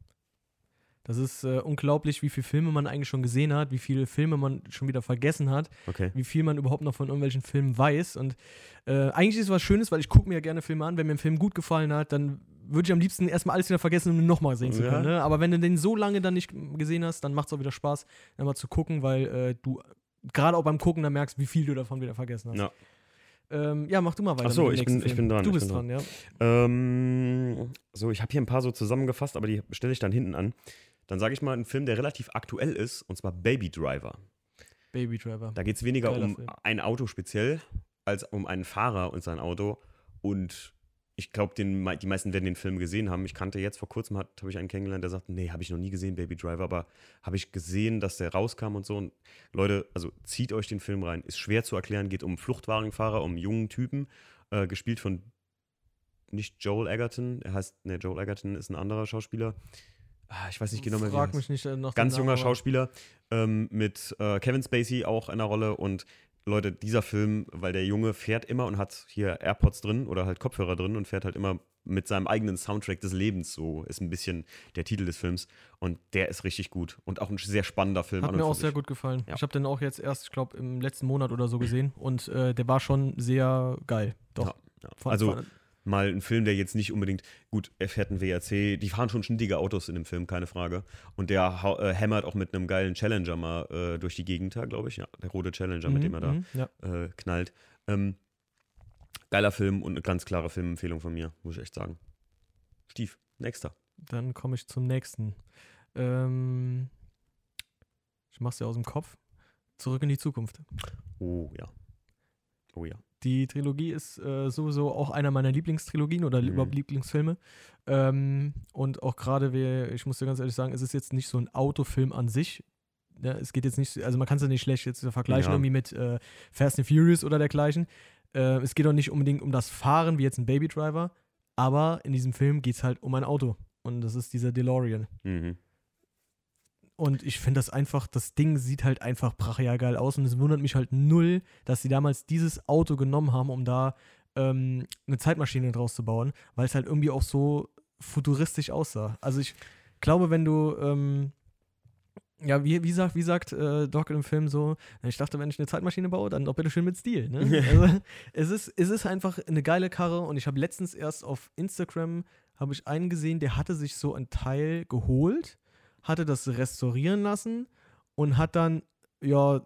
S2: Das ist äh, unglaublich, wie viele Filme man eigentlich schon gesehen hat, wie viele Filme man schon wieder vergessen hat,
S1: Okay.
S2: wie viel man überhaupt noch von irgendwelchen Filmen weiß. Und äh, eigentlich ist es was Schönes, weil ich gucke mir ja gerne Filme an. Wenn mir ein Film gut gefallen hat, dann würde ich am liebsten erstmal alles wieder vergessen, um ihn nochmal sehen zu
S1: Ja.
S2: können. Ne? Aber wenn du den so lange dann nicht gesehen hast, dann macht es auch wieder Spaß, dann mal zu gucken, weil äh, du gerade auch beim Gucken dann merkst, wie viel du davon wieder vergessen hast.
S1: Ja.
S2: Ähm, ja, mach du mal weiter.
S1: Ach so,
S2: mit dem
S1: ich bin- ich bin dran,
S2: Du bist
S1: bin
S2: dran, ja.
S1: Ähm, so, ich habe hier ein paar so zusammengefasst, aber die stelle ich dann hinten an. Dann sage ich mal einen Film, der relativ aktuell ist, und zwar Baby Driver.
S2: Baby Driver.
S1: Da geht es weniger
S2: Geiler
S1: um
S2: Film.
S1: ein Auto speziell, als um einen Fahrer und sein Auto. Und ich glaube, die meisten werden den Film gesehen haben. Ich kannte jetzt vor kurzem, habe ich einen kennengelernt, der sagte, nee, habe ich noch nie gesehen, Baby Driver, aber habe ich gesehen, dass der rauskam und so. Und Leute, also zieht euch den Film rein. Ist schwer zu erklären, geht um Fluchtwagenfahrer, um jungen Typen, äh, gespielt von nicht Joel Egerton. Er heißt, ne, Joel Egerton ist ein anderer Schauspieler. Ah, ich weiß nicht genau mehr, wie er
S2: Frag mich nicht äh, noch.
S1: ganz junger Schauspieler ähm, mit äh, Kevin Spacey auch in der Rolle und Leute, dieser Film, weil der Junge fährt immer und hat hier AirPods drin oder halt Kopfhörer drin und fährt halt immer mit seinem eigenen Soundtrack des Lebens, so ist ein bisschen der Titel des Films und der ist richtig gut und auch ein sehr spannender Film.
S2: Hat mir auch sehr gut gefallen.
S1: Ja.
S2: Ich habe den auch jetzt erst, ich glaube, im letzten Monat oder so gesehen und äh, der war schon sehr geil. Doch.
S1: Ja, ja. Also mal ein Film, der jetzt nicht unbedingt, gut, er fährt einen WRC, die fahren schon schnittige Autos in dem Film, keine Frage. Und der äh, hämmert auch mit einem geilen Challenger mal äh, durch die Gegend glaube ich. Ja, der rote Challenger, mit
S2: Mhm,
S1: dem er da
S2: mhm, ja.
S1: äh, knallt. Ähm, geiler Film und eine ganz klare Filmempfehlung von mir, muss ich echt sagen. Stief, nächster.
S2: Dann komme ich zum nächsten. Ähm, ich mach's ja aus dem Kopf. Zurück in die Zukunft.
S1: Oh ja. Oh ja.
S2: Die Trilogie ist äh, sowieso auch einer meiner Lieblingstrilogien oder
S1: Mhm.
S2: überhaupt Lieblingsfilme. Ähm, und auch gerade, wir- ich muss dir ganz ehrlich sagen, es ist jetzt nicht so ein Autofilm an sich. Ne? Es geht jetzt nicht, also man kann es ja nicht schlecht jetzt vergleichen
S1: Ja.
S2: irgendwie mit äh, Fast and Furious oder dergleichen. Äh, es geht auch nicht unbedingt um das Fahren wie jetzt ein Baby Driver, aber in diesem Film geht es halt um ein Auto. Und das ist dieser DeLorean.
S1: Mhm.
S2: Und ich finde das einfach, das Ding sieht halt einfach brachial geil aus und es wundert mich halt null, dass sie damals dieses Auto genommen haben, um da ähm, eine Zeitmaschine draus zu bauen, weil es halt irgendwie auch so futuristisch aussah. Also ich glaube, wenn du, ähm, ja, wie, wie sagt, wie sagt äh, Doc im Film so, ich dachte, wenn ich eine Zeitmaschine baue, dann doch bitte schön mit Stil. Ne? also, es, ist, es ist einfach eine geile Karre und ich habe letztens erst auf Instagram, habe ich einen gesehen, der hatte sich so ein Teil geholt hatte das restaurieren lassen und hat dann, ja,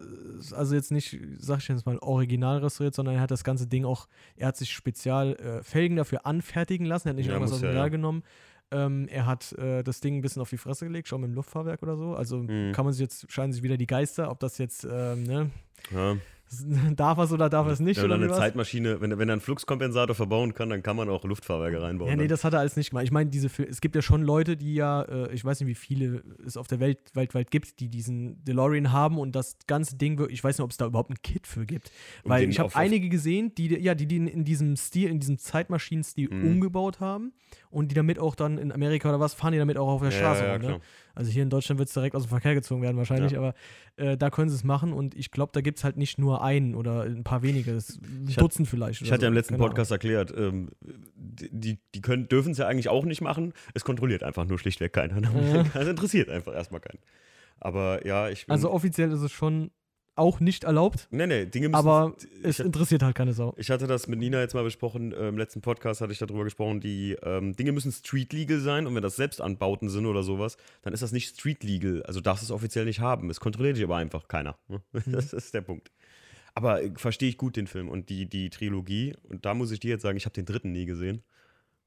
S2: also jetzt nicht, sag ich jetzt mal, original restauriert, sondern er hat das ganze Ding auch, er hat sich spezial äh, Felgen dafür anfertigen lassen, er hat nicht
S1: Ja,
S2: irgendwas aus
S1: ja,
S2: dem Real
S1: ja.
S2: genommen. Ähm, er hat äh, das Ding ein bisschen auf die Fresse gelegt, schon mit dem Luftfahrwerk oder so. Also
S1: Mhm.
S2: kann man sich jetzt, scheinen sich wieder die Geister, ob das jetzt, ähm, ne,
S1: Ja.
S2: darf er es oder darf er es nicht
S1: Wenn
S2: wie
S1: eine
S2: was?
S1: Zeitmaschine, wenn, wenn er einen Fluxkompensator verbauen kann, dann kann man auch Luftfahrwerke reinbauen.
S2: Ja, nee,
S1: ne?
S2: das hat er alles nicht gemacht. Ich meine, diese es gibt ja schon Leute, die ja, äh, ich weiß nicht, wie viele es auf der Welt weltweit gibt, die diesen DeLorean haben und das ganze Ding, ich weiß nicht, ob es da überhaupt ein Kit für gibt.
S1: Um
S2: Weil ich habe einige gesehen, die, ja, die den in diesem Stil, in diesem Zeitmaschinen-Stil
S1: Mhm.
S2: umgebaut haben und die damit auch dann in Amerika oder was, fahren die damit auch auf der
S1: Ja,
S2: Straße
S1: ja,
S2: rum. Ne? Also hier in Deutschland wird es direkt aus dem Verkehr gezogen werden wahrscheinlich,
S1: Ja.
S2: aber äh, da können sie es machen und ich glaube, da gibt es halt nicht nur einen oder ein paar wenige, ein
S1: Ich hat-
S2: Dutzend vielleicht.
S1: Ich hatte ja im
S2: so.
S1: letzten
S2: Ahnung.
S1: Podcast erklärt, ähm, die, die können, dürfen es ja eigentlich auch nicht machen. Es kontrolliert einfach nur schlichtweg keiner.
S2: Ja.
S1: Das interessiert einfach erstmal keinen. Aber ja, ich bin.
S2: Also offiziell ist es schon auch nicht erlaubt,
S1: nee, nee, Dinge müssen.
S2: aber es
S1: ich,
S2: interessiert halt keine Sau.
S1: ich hatte das mit Nina jetzt mal besprochen. äh, Im letzten Podcast hatte ich darüber gesprochen, die ähm, Dinge müssen street legal sein und wenn das Selbstanbauten sind oder sowas, dann ist das nicht street legal. Also darfst du es offiziell nicht haben. Es kontrolliert dich aber einfach keiner. ne?
S2: Mhm.
S1: Das ist der Punkt. Aber äh, verstehe ich gut den Film und die, die Trilogie. Und da muss ich dir jetzt sagen, ich habe den dritten nie gesehen.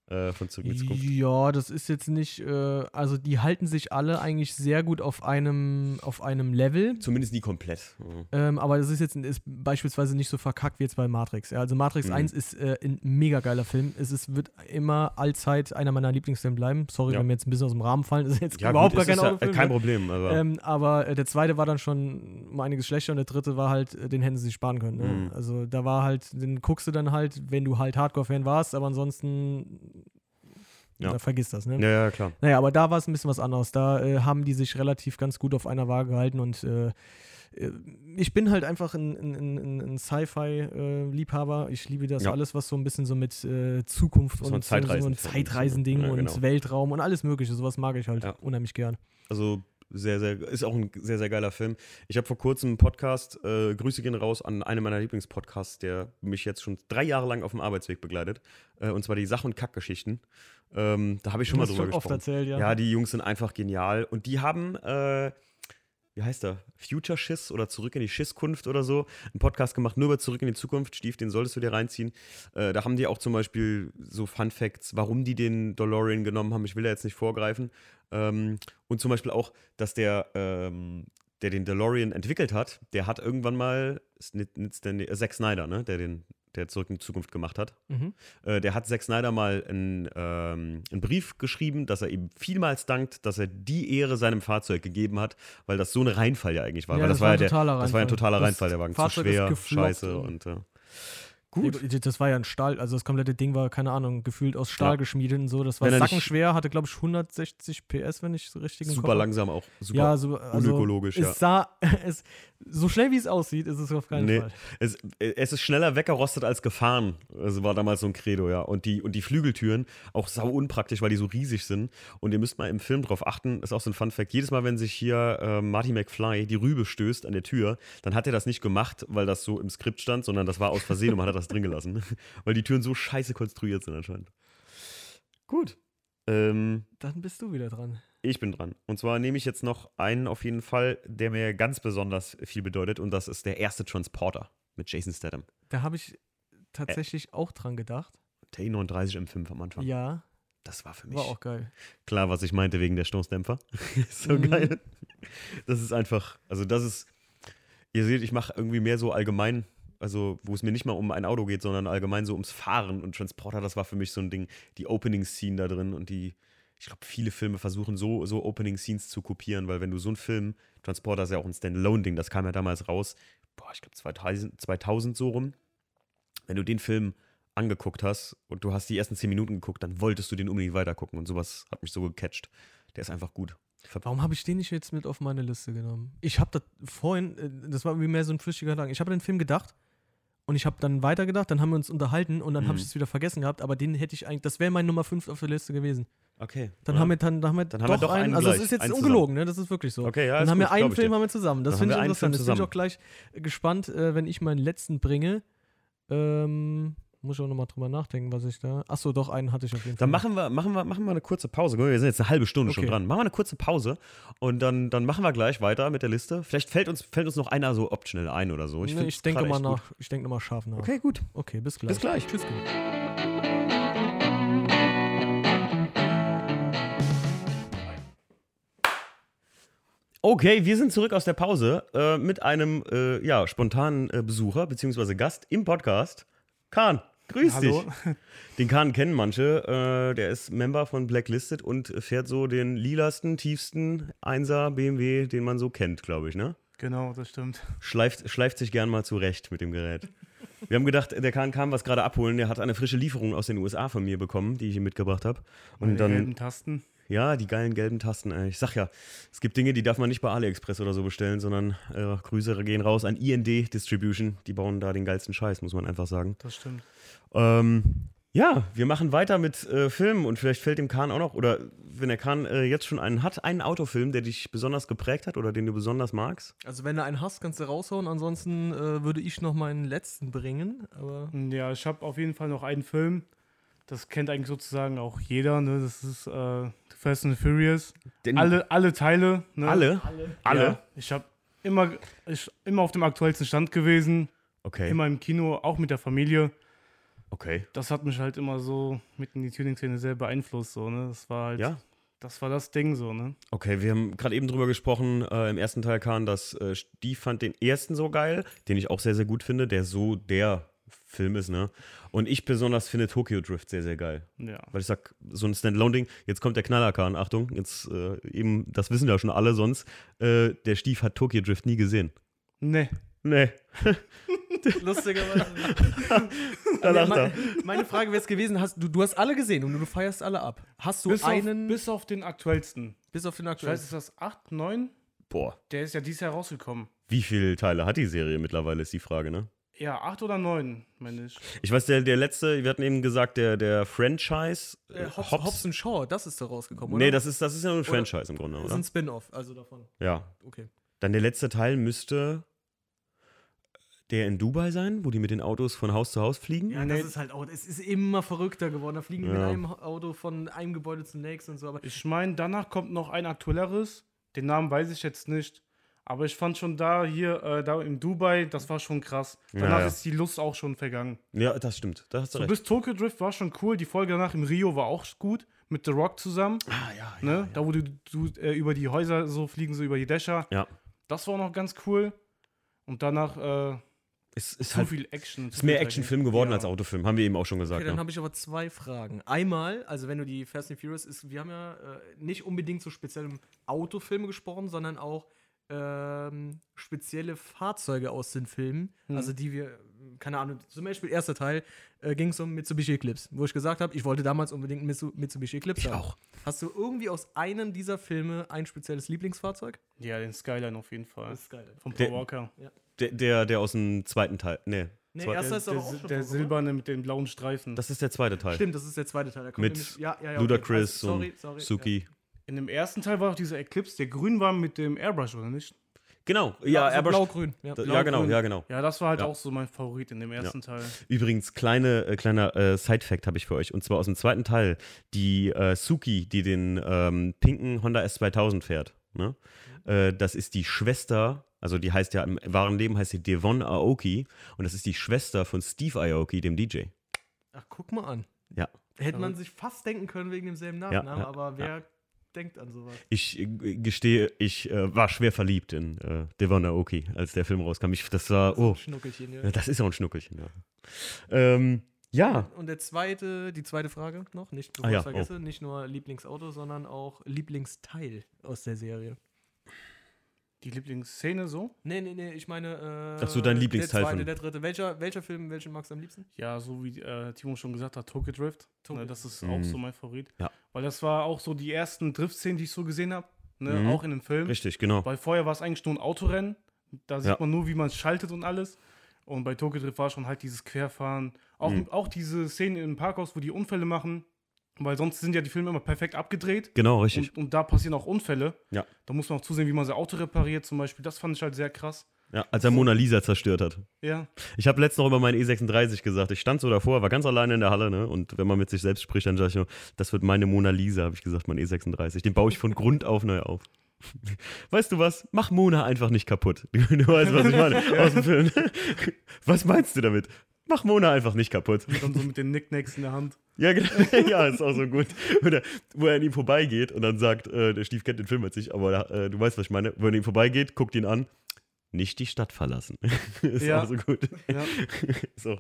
S1: Äh, von Zurück in die Zukunft.
S2: Ja, das ist jetzt nicht, äh, also die halten sich alle eigentlich sehr gut auf einem, auf einem Level.
S1: Zumindest nie komplett. Ja.
S2: Ähm, aber das ist jetzt ist beispielsweise nicht so verkackt wie jetzt bei Matrix. Ja, also Matrix
S1: Mhm.
S2: 1 ist äh, ein mega geiler Film. Es ist, wird immer allzeit einer meiner Lieblingsfilme bleiben. Sorry,
S1: Ja.
S2: wenn wir jetzt ein bisschen aus dem Rahmen fallen. Das ist jetzt
S1: Ja,
S2: überhaupt
S1: gut,
S2: gar kein
S1: ist ja,
S2: Autofilm.
S1: äh, kein? Problem. Aber
S2: Ähm, aber äh, der zweite war dann schon um einiges schlechter und der dritte war halt, den hätten sie sich sparen können. Ne?
S1: Mhm.
S2: Also da war halt, den guckst du dann halt, wenn du halt Hardcore-Fan warst, aber ansonsten
S1: Ja.
S2: da vergiss das, ne?
S1: ja, ja, klar.
S2: Naja, aber da war es ein bisschen was anderes. Da äh, haben die sich relativ ganz gut auf einer Waage gehalten und äh, äh, ich bin halt einfach ein, ein, ein, ein Sci-Fi-Liebhaber. ich liebe das
S1: Ja.
S2: alles, was so ein bisschen so mit äh, Zukunft und so, so ein
S1: Zeitreisen-
S2: Zeitreisending
S1: Ja,
S2: und
S1: genau.
S2: Weltraum und alles Mögliche. Sowas mag ich halt
S1: Ja.
S2: unheimlich gern.
S1: Also sehr, sehr, ist auch ein sehr, sehr geiler Film. Ich habe vor kurzem einen Podcast, äh, Grüße gehen raus an einen meiner Lieblingspodcasts, der mich jetzt schon drei Jahre lang auf dem Arbeitsweg begleitet. Äh, und zwar die Sach- und Kackgeschichten. Ähm, da habe ich schon mal drüber
S2: schon oft
S1: gesprochen.
S2: erzählt, ja.
S1: Ja, die Jungs sind einfach genial. Und die haben, äh, wie heißt der? Future Schiss oder Zurück in die Schisskunft oder so. Einen Podcast gemacht, nur über Zurück in die Zukunft. Stief, den solltest du dir reinziehen. Äh, da haben die auch zum Beispiel so Fun Facts, warum die den DeLorean genommen haben. Ich will da jetzt nicht vorgreifen. Ähm, und zum Beispiel auch, dass der, ähm, der den DeLorean entwickelt hat, der hat irgendwann mal, nicht, nicht, äh, Zack Snyder, ne? Der den der Zurück in die Zukunft gemacht hat.
S2: Mhm.
S1: Äh, der hat Zack Snyder mal einen, ähm, einen Brief geschrieben, dass er ihm vielmals dankt, dass er die Ehre seinem Fahrzeug gegeben hat, weil das so ein Reinfall ja eigentlich war.
S2: Ja,
S1: weil
S2: das
S1: das,
S2: war
S1: ja der,
S2: totaler
S1: das war ein
S2: Reinfall.
S1: totaler
S2: Das
S1: Reinfall, der Wagen zu
S2: Fahrzeug ist
S1: schwer, scheiße
S2: und-
S1: äh,
S2: Gut. Das war ja ein Stahl, also das komplette Ding war, keine Ahnung, gefühlt aus Stahl
S1: Ja.
S2: geschmiedet und so. Das war
S1: er
S2: sackenschwer, hatte, glaube ich, 160 PS, wenn ich so richtig
S1: super langsam auch. Super
S2: ja, so, also,
S1: unökologisch,
S2: es
S1: ja.
S2: sah, es, so schnell wie es aussieht, ist es auf keinen
S1: Nee.
S2: Fall.
S1: Es, es ist schneller weggerostet als gefahren. Das war damals so ein Credo, ja. Und die, und die Flügeltüren auch sau unpraktisch, weil die so riesig sind. Und ihr müsst mal im Film drauf achten, ist auch so ein Fun-Fact. Jedes Mal, wenn sich hier äh, Marty McFly die Rübe stößt an der Tür, dann hat er das nicht gemacht, weil das so im Skript stand, sondern das war aus Versehen und man hat das drin gelassen. weil die Türen so scheiße konstruiert sind anscheinend. Gut. Ähm,
S2: Dann bist du wieder dran.
S1: Ich bin dran. Und zwar nehme ich jetzt noch einen auf jeden Fall, der mir ganz besonders viel bedeutet. Und das ist der erste Transporter mit Jason Statham.
S2: Da habe ich tatsächlich auch dran gedacht.
S1: Der E39 M5 am Anfang.
S2: Ja,
S1: Das war für mich
S2: war auch geil.
S1: klar, was ich meinte wegen der Stoßdämpfer. so
S2: Mhm.
S1: geil. Das ist einfach, also das ist, ihr seht, ich mache irgendwie mehr so allgemein, also wo es mir nicht mal um ein Auto geht, sondern allgemein so ums Fahren und Transporter, das war für mich so ein Ding, die Opening-Scene da drin und die, ich glaube, viele Filme versuchen so, so Opening-Scenes zu kopieren, weil wenn du so einen Film, Transporter ist ja auch ein Standalone-Ding, das kam ja damals raus, boah, ich glaube 2000, 2000 so rum, wenn du den Film angeguckt hast und du hast die ersten 10 Minuten geguckt, dann wolltest du den unbedingt weitergucken und sowas hat mich so gecatcht. Der ist einfach gut.
S2: Warum habe ich den nicht jetzt mit auf meine Liste genommen? Ich habe das vorhin, äh, das war irgendwie mehr so ein flüchtiger Gedanke. Ich habe an den Film gedacht und ich habe dann weitergedacht, dann haben wir uns unterhalten und dann habe
S1: Mhm.
S2: ich es wieder vergessen gehabt, aber den hätte ich eigentlich, das wäre mein Nummer 5 auf der Liste gewesen.
S1: Okay.
S2: Dann
S1: ja.
S2: haben wir dann, dann haben wir
S1: Dann haben wir
S2: doch
S1: doch
S2: einen,
S1: einen
S2: also es ist jetzt ungelogen, ne? Das ist wirklich so.
S1: Okay, ja,
S2: dann haben
S1: gut,
S2: wir einen Film haben wir zusammen. Das finde ich interessant. Das bin ich auch gleich äh, gespannt, äh, wenn ich meinen letzten bringe. Ähm, muss ich auch nochmal drüber nachdenken, was ich da. Achso, doch, einen hatte ich auf jeden Fall.
S1: Dann machen wir, machen, wir, machen wir eine kurze Pause. Wir sind jetzt eine halbe Stunde schon
S2: Okay.
S1: dran. Machen wir eine kurze Pause und dann, dann machen wir gleich weiter mit der Liste. Vielleicht fällt uns, fällt uns noch einer so optional ein oder so.
S2: ich, nee, ich denke mal
S1: gut.
S2: nach. Ich denke nochmal scharf nach.
S1: Okay, gut.
S2: Okay, bis gleich.
S1: Bis gleich.
S2: Tschüss.
S1: Okay, wir sind zurück aus der Pause äh, mit einem äh, ja, spontanen äh, Besucher bzw. Gast im Podcast. Kahn, grüß
S3: Hallo.
S1: dich. Den Kahn kennen manche. Äh, der ist Member von Blacklisted und fährt so den lilasten, tiefsten 1er BMW, den man so kennt, glaube ich, ne?
S3: Genau, das stimmt.
S1: Schleift, schleift sich gern mal zurecht mit dem Gerät. Wir haben gedacht, der Kahn kam was gerade abholen. Der hat eine frische Lieferung aus den USA von mir bekommen, die ich ihm mitgebracht habe. Und
S3: Meine
S1: dann
S3: Tasten.
S1: Ja, die geilen gelben Tasten. Ey. Ich sag ja, es gibt Dinge, die darf man nicht bei AliExpress oder so bestellen, sondern äh, Grüße gehen raus an IND Distribution. Die bauen da den geilsten Scheiß, muss man einfach sagen.
S3: Das stimmt.
S1: Ähm, ja, wir machen weiter mit äh, Filmen und vielleicht fällt dem Kahn auch noch, oder wenn der Kahn äh, jetzt schon einen hat, einen Autofilm, der dich besonders geprägt hat oder den du besonders magst.
S2: Also, wenn du einen hast, kannst du raushauen. Ansonsten äh, würde ich noch meinen letzten bringen. Aber
S3: Ja, ich habe auf jeden Fall noch einen Film. Das kennt eigentlich sozusagen auch jeder. Ne? Das ist äh, Fast and Furious.
S1: Den,
S3: Alle, alle Teile. Ne?
S1: Alle? Alle?
S3: Ja, ich habe immer, ich, immer auf dem aktuellsten Stand gewesen.
S1: Okay.
S3: Immer im Kino, auch mit der Familie.
S1: Okay.
S3: Das hat mich halt immer so mit in die Tuning-Szene sehr beeinflusst. So, ne? Das war halt,
S1: Ja.
S3: das war das Ding so, ne?
S1: Okay, wir haben gerade eben drüber gesprochen, äh, im ersten Teil Kahn, dass äh, Steve fand den ersten so geil, den ich auch sehr, sehr gut finde, der so der Film ist, ne? Und ich besonders finde Tokyo Drift sehr, sehr geil.
S3: Ja.
S1: Weil ich sag, so ein Standalone-Ding, jetzt kommt der Knaller-Kahn, Achtung, jetzt äh, eben, das wissen ja schon alle sonst, äh, der Stief hat Tokyo Drift nie gesehen.
S3: Ne.
S1: Nee,
S2: lustigerweise.
S1: da lacht
S2: meine,
S1: er.
S2: meine Frage wäre es gewesen: hast, du, du hast alle gesehen und du feierst alle ab. Hast du
S3: Bis
S2: einen.
S3: auf, bis auf den aktuellsten.
S2: bis auf den
S3: Ich
S2: aktuellen.
S3: weiß, ist das 8, 9?
S1: Boah,
S3: Der ist ja dieses Jahr rausgekommen.
S1: wie viele Teile hat die Serie mittlerweile, ist die Frage, ne?
S3: Ja, acht oder neun, meine ich.
S1: Ich weiß, der, der letzte, wir hatten eben gesagt, der, der Franchise.
S2: Äh, Hobbs, Hobbs and Shaw, das ist da rausgekommen, oder?
S1: Nee, das ist, das ist ja nur ein Franchise im Grunde,
S2: das ist
S1: oder?
S2: ein Spin-off, also davon.
S1: Ja.
S2: Okay.
S1: Dann der letzte Teil müsste der in Dubai sein, wo die mit den Autos von Haus zu Haus fliegen.
S2: Ja,
S3: Nee.
S2: das ist halt auch, es ist immer verrückter geworden. Da fliegen die mit
S1: Ja.
S2: einem Auto von einem Gebäude zum nächsten und so. Aber
S3: Ich meine, danach kommt noch ein aktuelleres. Den Namen weiß ich jetzt nicht. Aber ich fand schon da hier, äh, da in Dubai, das war schon krass. Danach
S1: Ja, ja.
S3: ist die Lust auch schon vergangen.
S1: Ja, das stimmt. Da hast du
S3: So
S1: recht.
S3: bis Tokyo Drift war schon cool. Die Folge danach im Rio war auch gut. Mit The Rock zusammen.
S1: Ah, ja,
S3: ne? Da, wo du, du äh, über die Häuser so fliegen, so über die Dächer.
S1: Ja.
S3: Das war auch noch ganz cool. Und danach äh,
S1: Es ist
S3: zu
S1: halt
S3: viel Action.
S1: ist mehr Actionfilm geworden
S3: ja.
S1: als Autofilm, haben wir eben auch schon gesagt.
S2: Okay, dann
S1: ne?
S2: habe ich aber zwei Fragen. Einmal, also wenn du die Fast and Furious ist, wir haben ja äh, nicht unbedingt so speziell um Autofilme gesprochen, sondern auch ähm, spezielle Fahrzeuge aus den Filmen,
S3: Hm.
S2: also die wir, keine Ahnung, zum Beispiel erster Teil äh, ging es um Mitsubishi Eclipse, wo ich gesagt habe, ich wollte damals unbedingt Mitsubishi Eclipse
S1: Ich
S2: haben.
S1: auch.
S2: Hast du irgendwie aus einem dieser Filme ein spezielles Lieblingsfahrzeug?
S3: Ja, den Skyline auf jeden Fall.
S2: ist geil.
S3: Von
S1: Der-
S3: Paul Walker.
S1: Der, der, der aus dem zweiten Teil. Nee.
S2: Nee,
S1: zwei-
S2: erster ist
S3: Der,
S2: aber auch
S3: der,
S2: schon
S3: der silberne mit den blauen Streifen.
S1: Das ist der zweite Teil.
S2: Stimmt, das ist der zweite Teil. Da kommt
S1: Mit
S2: nämlich- ja, ja, ja,
S1: Ludacris
S2: Also, sorry,
S1: und
S2: sorry,
S1: Suki.
S3: In dem ersten Teil war auch dieser Eclipse, der grün war mit dem Airbrush, oder nicht?
S1: Genau,
S2: Ja,
S1: ja,
S2: so
S1: Airbrush.
S2: blau-grün. Ja.
S1: Da- ja, genau, ja, genau.
S3: Ja, das war halt
S1: Ja.
S3: auch so mein Favorit in dem ersten Teil.
S1: Übrigens, kleine, äh, kleiner äh, Side-Fact habe ich für euch. Und zwar aus dem zweiten Teil. Die äh, Suki, die den ähm, pinken Honda S2000 fährt. Ne? Äh, das ist die Schwester, also die heißt ja im wahren Leben heißt sie Devon Aoki. Und das ist die Schwester von Steve Aoki, dem DJ.
S2: Ach, guck mal an.
S1: Ja.
S2: Hätte man sich fast denken können wegen demselben
S1: Ja,
S2: Nachnamen,
S1: ja,
S2: aber wer denkt an sowas?
S1: Ich äh, gestehe, ich äh, war schwer verliebt in äh, Devon Aoki, als der Film rauskam. Ich, das war,
S2: ein
S1: oh,
S2: Schnuckelchen, ja.
S1: das ist auch ein Schnuckelchen, ja. Ähm, ja,
S2: Und der zweite, die zweite Frage noch, nicht bevor
S1: Ah ja,
S2: ich vergesse, nicht nur Lieblingsauto, sondern auch Lieblingsteil aus der Serie.
S3: Die Lieblingsszene so?
S2: Nee, nee, nee, ich meine. Äh,
S1: Ach so, dein Lieblingsteil
S2: Der zweite,
S1: von-
S2: der dritte. Welcher, welcher Film, welchen magst du am liebsten?
S3: Ja, so wie äh, Timo schon gesagt hat, Tokyo Drift.
S2: Tokyo
S3: ne, das ist
S1: Mhm.
S3: auch so mein Favorit.
S1: Ja.
S3: Weil das war auch so die ersten Drift-Szenen, die ich so gesehen habe. Ne,
S1: Mhm.
S3: Auch in dem Film.
S1: richtig, genau.
S3: Weil vorher war es eigentlich nur ein Autorennen. Da sieht
S1: Ja.
S3: man nur, wie man es schaltet und alles. Und bei Tokyo Drift war schon halt dieses Querfahren. Auch,
S1: Mhm.
S3: auch diese Szenen im Parkhaus, wo die Unfälle machen. Weil sonst sind ja die Filme immer perfekt abgedreht.
S1: Genau, richtig.
S3: Und, und da passieren auch Unfälle.
S1: Ja.
S3: Da muss man auch zusehen, wie man sein Auto repariert zum Beispiel. Das fand ich halt sehr krass.
S1: Ja, als er Mona Lisa zerstört hat.
S3: Ja.
S1: Ich habe letztens noch über meinen E36 gesagt. Ich stand so davor, war ganz alleine in der Halle, ne? Und wenn man mit sich selbst spricht, dann sage ich nur, das wird meine Mona Lisa, habe ich gesagt, mein E36. Den baue ich von Grund auf neu auf. Weißt du was? Mach Mona einfach nicht kaputt. Du weißt, was ich meine aus dem Film. Was meinst du damit? Mach Mona einfach nicht kaputt.
S3: Und dann so mit den Nicknacks in der Hand.
S1: Ja, genau. ja, ist auch so gut. Oder, wo er an ihm vorbeigeht und dann sagt, äh, der Stief kennt den Film jetzt nicht, aber äh, du weißt, was ich meine. Wo er an ihm vorbeigeht, guckt ihn an, nicht die Stadt verlassen. ist
S3: Ja.
S1: auch so gut.
S3: Ja.
S1: so,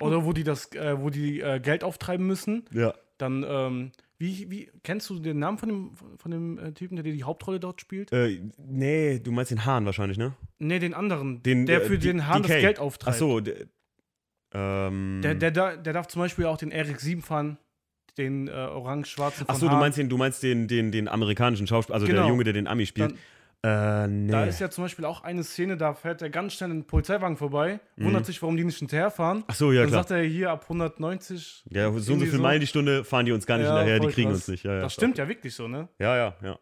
S3: Oder wo die das, äh, wo die äh, Geld auftreiben müssen.
S1: ja.
S3: Dann, ähm, wie, wie, kennst du den Namen von dem, von dem äh, Typen, der die Hauptrolle dort spielt?
S1: Äh, nee, du meinst den Hahn wahrscheinlich, ne?
S3: Nee, den anderen.
S1: Den,
S3: der
S1: äh,
S3: für
S1: D-
S3: den Hahn das
S1: DK.
S3: Geld
S1: Ach
S3: auftreibt.
S1: so, der, ähm,
S3: Der, der, der darf zum Beispiel auch den Eric 7 fahren, den äh, orange-schwarzen
S1: Ach
S3: von
S1: so, du meinst den, du meinst den, den, den amerikanischen Schauspieler, also der
S3: Genau.
S1: Junge, der den Ami spielt. äh, nee.
S3: Da ist ja zum Beispiel auch eine Szene, da fährt er ganz schnell ein Polizeiwagen vorbei, wundert sich, warum die nicht hinterherfahren.
S1: Mhm. Ach so, ja
S3: dann
S1: klar.
S3: sagt er hier ab 190.
S1: Ja, so und so viel
S3: so.
S1: Meilen die Stunde fahren die uns gar nicht
S3: Ja,
S1: hinterher, die kriegen
S3: krass.
S1: uns nicht. Ja, ja,
S3: das stimmt ja wirklich so, ne?
S1: Ja, ja, ja.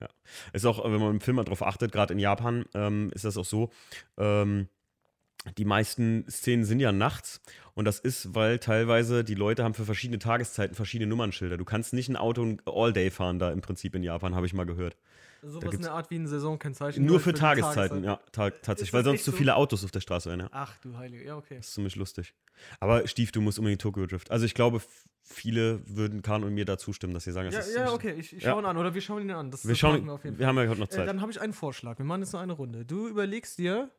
S1: ja. Ist auch, wenn man im Film mal drauf achtet, gerade in Japan, ähm, ist das auch so. Ähm, die meisten Szenen sind ja nachts und das ist, weil teilweise die Leute haben für verschiedene Tageszeiten verschiedene Nummernschilder. Du kannst nicht ein Auto all day fahren da im Prinzip in Japan, habe ich mal gehört.
S2: Sowas in der Art wie ein Saisonkennzeichen.
S1: Nur
S2: halt
S1: für
S2: die
S1: Tageszeiten,
S2: Tageszeit.
S1: ja, ta tatsächlich, weil sonst zu
S2: so?
S1: viele Autos auf der Straße wären. Ja.
S2: Ach du Heilige, ja, okay.
S1: Das ist ziemlich lustig. Aber Stief, du musst unbedingt Tokyo Drift. Also ich glaube, viele würden Kahn und mir da zustimmen, dass sie sagen, das
S2: Ja,
S1: ist
S2: ja,
S1: nicht-
S2: okay, ich, ich
S1: Ja.
S2: schaue ihn an. Oder wir schauen ihn an. Das,
S1: Wir
S2: das
S1: schauen,
S2: wir auf jeden
S1: wir haben ja heute noch
S2: Äh,
S1: Zeit.
S2: dann habe ich einen Vorschlag. Wir machen jetzt noch eine Runde. Du überlegst dir,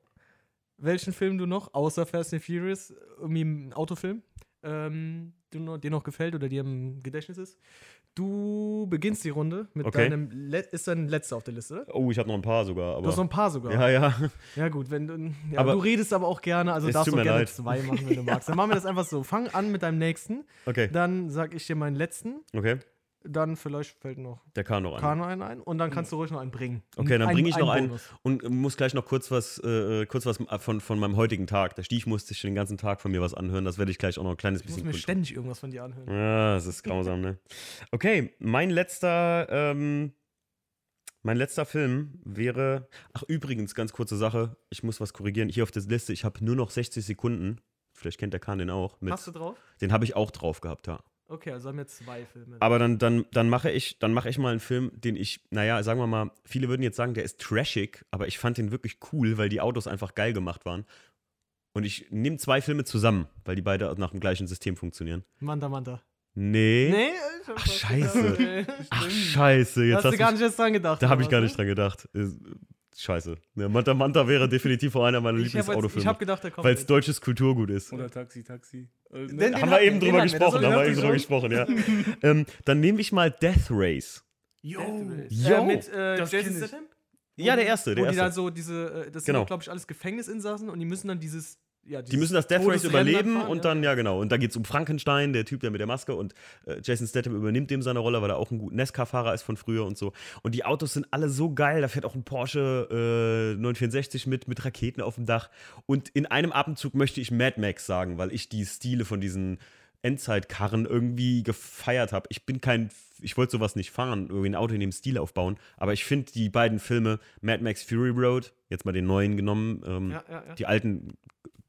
S2: welchen Film du noch, außer Fast and Furious, irgendwie einen Autofilm, ähm, du noch, dir noch gefällt oder dir im Gedächtnis ist. Du beginnst die Runde mit
S1: Okay.
S2: deinem, Le ist dein letzter auf der Liste, oder?
S1: oh, ich habe noch ein paar sogar,
S2: Du hast noch ein paar sogar.
S1: ja, ja.
S2: Ja, gut, wenn du. Ja,
S1: Aber-
S2: du redest aber auch gerne, also darfst du gerne
S1: leid.
S2: zwei machen, wenn du magst. Dann machen wir das einfach so. Fang an mit deinem nächsten.
S1: Okay,
S2: Dann sag ich dir meinen letzten.
S1: okay.
S2: Dann vielleicht fällt noch
S1: Der kann noch an.
S2: Kano einen ein und dann kannst du ruhig noch einen bringen.
S1: Okay, dann bringe ich noch einen
S2: Bonus.
S1: und muss gleich noch kurz was, äh, kurz was von, von meinem heutigen Tag. Der Stief musste sich den ganzen Tag von mir was anhören. Das werde ich gleich auch noch ein kleines
S2: Ich muss
S1: bisschen
S2: mir
S1: kund-
S2: ständig irgendwas von dir anhören.
S1: Ja, das ist grausam, ne? Okay, mein letzter, ähm, mein letzter Film wäre. Ach, übrigens, ganz kurze Sache. Ich muss was korrigieren. Hier auf der Liste, ich habe nur noch 60 Sekunden. Vielleicht kennt der Kahn den auch. Mit,
S2: Hast du drauf?
S1: den habe ich auch drauf gehabt, ja.
S2: Okay, also haben wir zwei Filme.
S1: Aber dann, dann, dann mache ich, dann mache ich mal einen Film, den ich, naja, sagen wir mal, viele würden jetzt sagen, der ist trashig, aber ich fand den wirklich cool, weil die Autos einfach geil gemacht waren. Und ich nehme zwei Filme zusammen, weil die beide nach dem gleichen System funktionieren.
S2: Manta Manta.
S1: Nee.
S2: Nee,
S1: Ach, scheiße. Ach, scheiße. Jetzt
S2: Hast du
S1: hast
S2: gar
S1: du
S2: nicht erst dran gedacht.
S1: Da habe ich gar nicht dran gedacht. Scheiße. Ja, Manta Manta wäre definitiv auch einer meiner
S2: ne? Ich habe ich
S1: Lieblingsautofilme.
S2: hab gedacht, der kommt.
S1: Weil es deutsches Kulturgut ist.
S3: Oder Taxi, Taxi. Äh,
S2: Den-
S3: ne?
S2: den
S1: haben wir eben drüber
S2: den
S1: gesprochen, haben wir eben drüber gesprochen, ja. ähm, dann nehme ich mal Death Race.
S3: Yo.
S2: Äh,
S1: Yo.
S2: mit äh,
S3: Das
S2: Jason. Statham?
S1: Ja, der erste, der
S2: Wo die
S1: erste.
S2: dann so diese, äh, das
S1: Genau.
S2: sind glaube ich alles Gefängnisinsassen und die müssen dann dieses, ja,
S1: Die müssen das Death Race überleben
S2: fahren,
S1: und
S2: ja.
S1: dann, ja genau, und da geht es um Frankenstein, der Typ, der mit der Maske und äh, Jason Statham übernimmt dem seine Rolle, weil er auch ein guter NASCAR-Fahrer ist von früher und so. Und die Autos sind alle so geil, da fährt auch ein Porsche äh, 964 mit, mit Raketen auf dem Dach. Und in einem Atemzug möchte ich Mad Max sagen, weil ich die Stile von diesen Endzeitkarren irgendwie gefeiert habe. Ich bin kein, ich wollte sowas nicht fahren, irgendwie ein Auto in dem Stil aufbauen, aber ich finde die beiden Filme, Mad Max Fury Road, jetzt mal den neuen genommen, ähm,
S2: Ja, ja, ja.
S1: die alten,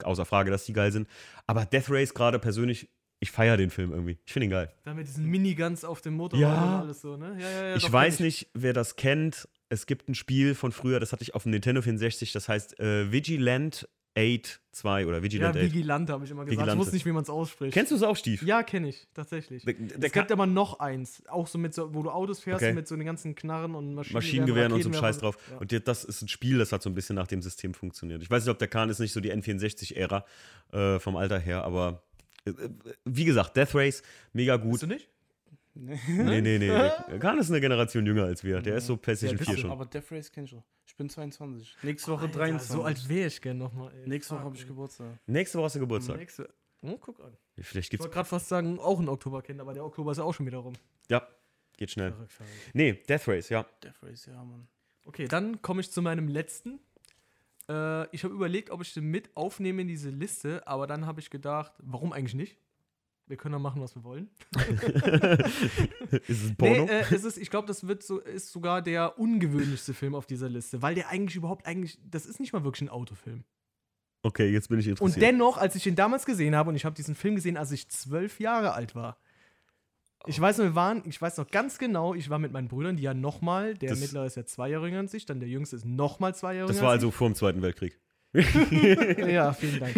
S1: außer Frage, dass die geil sind. Aber Death Race gerade persönlich, ich feiere den Film irgendwie. Ich finde ihn geil.
S2: Da mit diesen Miniguns auf dem Motorrad
S1: Ja.
S2: und alles so, ne? Ja, ja, ja.
S1: ich weiß nicht, wer das kennt. Es gibt ein Spiel von früher, das hatte ich auf dem Nintendo 64, das heißt äh, Vigilant 8 2 oder
S2: Ja,
S1: Vigilant 8.
S2: Vigilante habe ich immer gesagt.
S1: Vigilante.
S2: Ich wusste nicht, wie man es ausspricht.
S1: Kennst du es auch, Stief?
S2: Ja, kenne ich, tatsächlich.
S1: Der, der
S2: es gibt aber noch eins, auch so mit so, wo du Autos fährst
S1: Okay.
S2: mit so den ganzen Knarren und Maschinengewehren,
S1: Maschinengewehren und so ein
S2: Raketenwerfern.
S1: Scheiß drauf.
S2: Ja.
S1: Und das ist ein Spiel, das hat so ein bisschen nach dem System funktioniert. Ich weiß nicht, ob der Kahn ist nicht so die N64-Ära äh, vom Alter her, aber äh, äh, wie gesagt, Death Race, mega gut.
S2: Bist du nicht?
S3: Nee.
S1: Nee, nee, nee. Der Kahn ist eine Generation jünger als wir. Der ist so PlayStation
S2: Ja,
S1: 4
S2: bist du,
S1: schon.
S3: Aber Death Race kenn ich doch. Ich bin 22. Nächste Woche
S2: Alter,
S3: 23.
S2: So alt wäre ich gern nochmal.
S3: Nächste Woche habe ich Geburtstag.
S1: Nächste Woche hast du Geburtstag.
S2: Nächste. Oh, guck an.
S1: Vielleicht
S2: Ich
S1: gibt's.
S2: wollte gerade fast sagen, auch ein Oktoberkind, aber der Oktober ist ja auch schon wieder rum.
S1: Ja, geht schnell. Nee, Death Race, ja.
S3: Death Race, ja, Mann.
S2: Okay, dann komme ich zu meinem letzten. Äh, ich habe überlegt, ob ich den mit aufnehme in diese Liste, aber dann habe ich gedacht, warum eigentlich nicht? Wir können doch machen, was wir wollen.
S1: ist es ein Porno?
S2: Nee, äh, es ist, ich glaube, das wird so, ist sogar der ungewöhnlichste Film auf dieser Liste, weil der eigentlich überhaupt eigentlich, das ist nicht mal wirklich ein Autofilm.
S1: okay, jetzt bin ich
S2: Und
S1: interessiert.
S2: dennoch, als ich ihn damals gesehen habe, und ich habe diesen Film gesehen, als ich zwölf Jahre alt war. Ich weiß noch, wir waren, ich weiß noch ganz genau, ich war mit meinen Brüdern, die ja nochmal, der
S1: Das-
S2: mittlere ist ja zwei Jahre jünger als ich, dann der jüngste ist nochmal zwei Jahre
S1: das
S2: jünger
S1: war
S2: als
S1: also vor dem Zweiten Weltkrieg.
S2: Ja, vielen Dank.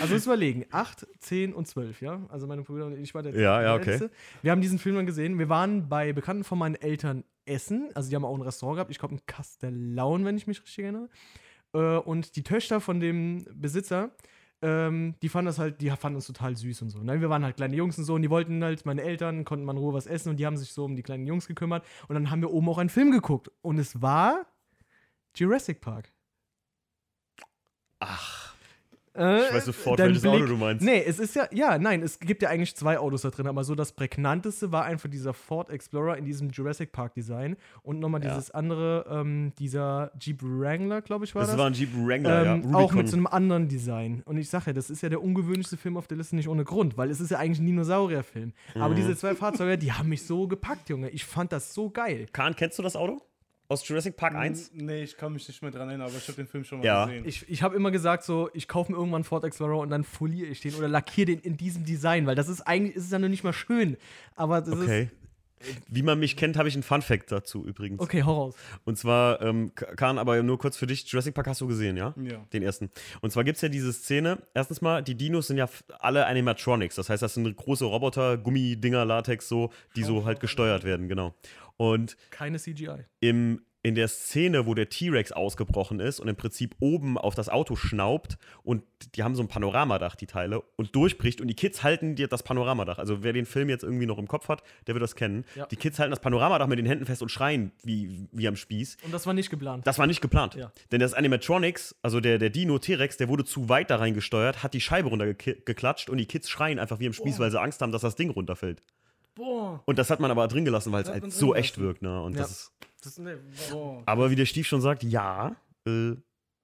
S2: Also müssen wir überlegen, acht, zehn und zwölf, ja? Also meine Brüder und ich war der
S1: Ja, ja, okay.
S2: Älteste. Wir haben diesen Film dann gesehen. Wir waren bei Bekannten von meinen Eltern essen. Also die haben auch ein Restaurant gehabt. Ich glaube, ein Kastellaun, wenn ich mich richtig erinnere. Äh, und die Töchter von dem Besitzer, ähm, die fanden das halt, die fanden uns total süß und so. Ne? Wir waren halt kleine Jungs und so und die wollten halt, meine Eltern konnten mal in Ruhe was essen und die haben sich so um die kleinen Jungs gekümmert. Und dann haben wir oben auch einen Film geguckt. Und es war Jurassic Park.
S1: Ach,
S2: Äh,
S1: ich weiß sofort, welches Auto du meinst.
S2: Nee, es ist ja, ja, nein, es gibt ja eigentlich zwei Autos da drin, aber so das prägnanteste war einfach dieser Ford Explorer in diesem Jurassic Park Design und nochmal
S1: Ja.
S2: dieses andere, ähm, dieser Jeep Wrangler, glaube ich, war
S1: Das
S2: das.
S1: war ein Jeep Wrangler,
S2: ähm,
S1: ja.
S2: auch
S1: Rubicon.
S2: mit so einem anderen Design. Und ich sage ja, das ist ja der ungewöhnlichste Film auf der Liste nicht ohne Grund, weil es ist ja eigentlich ein Dinosaurierfilm. Aber
S1: Mhm.
S2: diese zwei Fahrzeuge, die haben mich so gepackt, Junge. Ich fand das so geil.
S1: Kahn, kennst du das Auto? Aus Jurassic Park 1?
S3: N- Nee, ich kann mich nicht mehr dran erinnern, aber ich habe den Film schon mal
S1: Ja.
S3: gesehen.
S2: Ich, ich habe immer gesagt, so, ich kaufe mir irgendwann einen Ford Explorer und dann foliere ich den oder lackiere den in diesem Design, weil das ist eigentlich, ist es ja noch nicht mal schön. Aber das
S1: Okay.
S2: ist.
S1: Wie man mich kennt, habe ich einen Fun-Fact dazu übrigens.
S2: Okay, hau raus.
S1: Und zwar, ähm, Kahn, aber nur kurz für dich: Jurassic Park hast du gesehen, ja?
S3: ja.
S1: Den ersten. Und zwar gibt es ja diese Szene. Erstens mal, die Dinos sind ja alle Animatronics. Das heißt, das sind große Roboter, Gummidinger, Latex, so, die so halt gesteuert werden, genau. Und
S2: Keine CGI.
S1: im, in der Szene, wo der T-Rex ausgebrochen ist und im Prinzip oben auf das Auto schnaubt und die haben so ein Panoramadach, die Teile, und durchbricht und die Kids halten dir das Panoramadach. Also wer den Film jetzt irgendwie noch im Kopf hat, der wird das kennen.
S2: Ja.
S1: Die Kids halten das Panoramadach mit den Händen fest und schreien wie, wie am Spieß.
S2: Und das war nicht geplant.
S1: Das war nicht geplant.
S2: Ja.
S1: Denn das Animatronics, also der, der Dino T-Rex, der wurde zu weit da reingesteuert, hat die Scheibe runtergeklatscht und die Kids schreien einfach wie am Spieß, weil sie Angst haben, dass das Ding runterfällt.
S3: Boah.
S1: Und das hat man aber drin gelassen, weil es halt so echt wirkt, ne? Und
S2: Ja.
S1: das ist,
S2: Das, ne,
S3: Boah.
S1: aber wie der Stief schon sagt, ja, äh,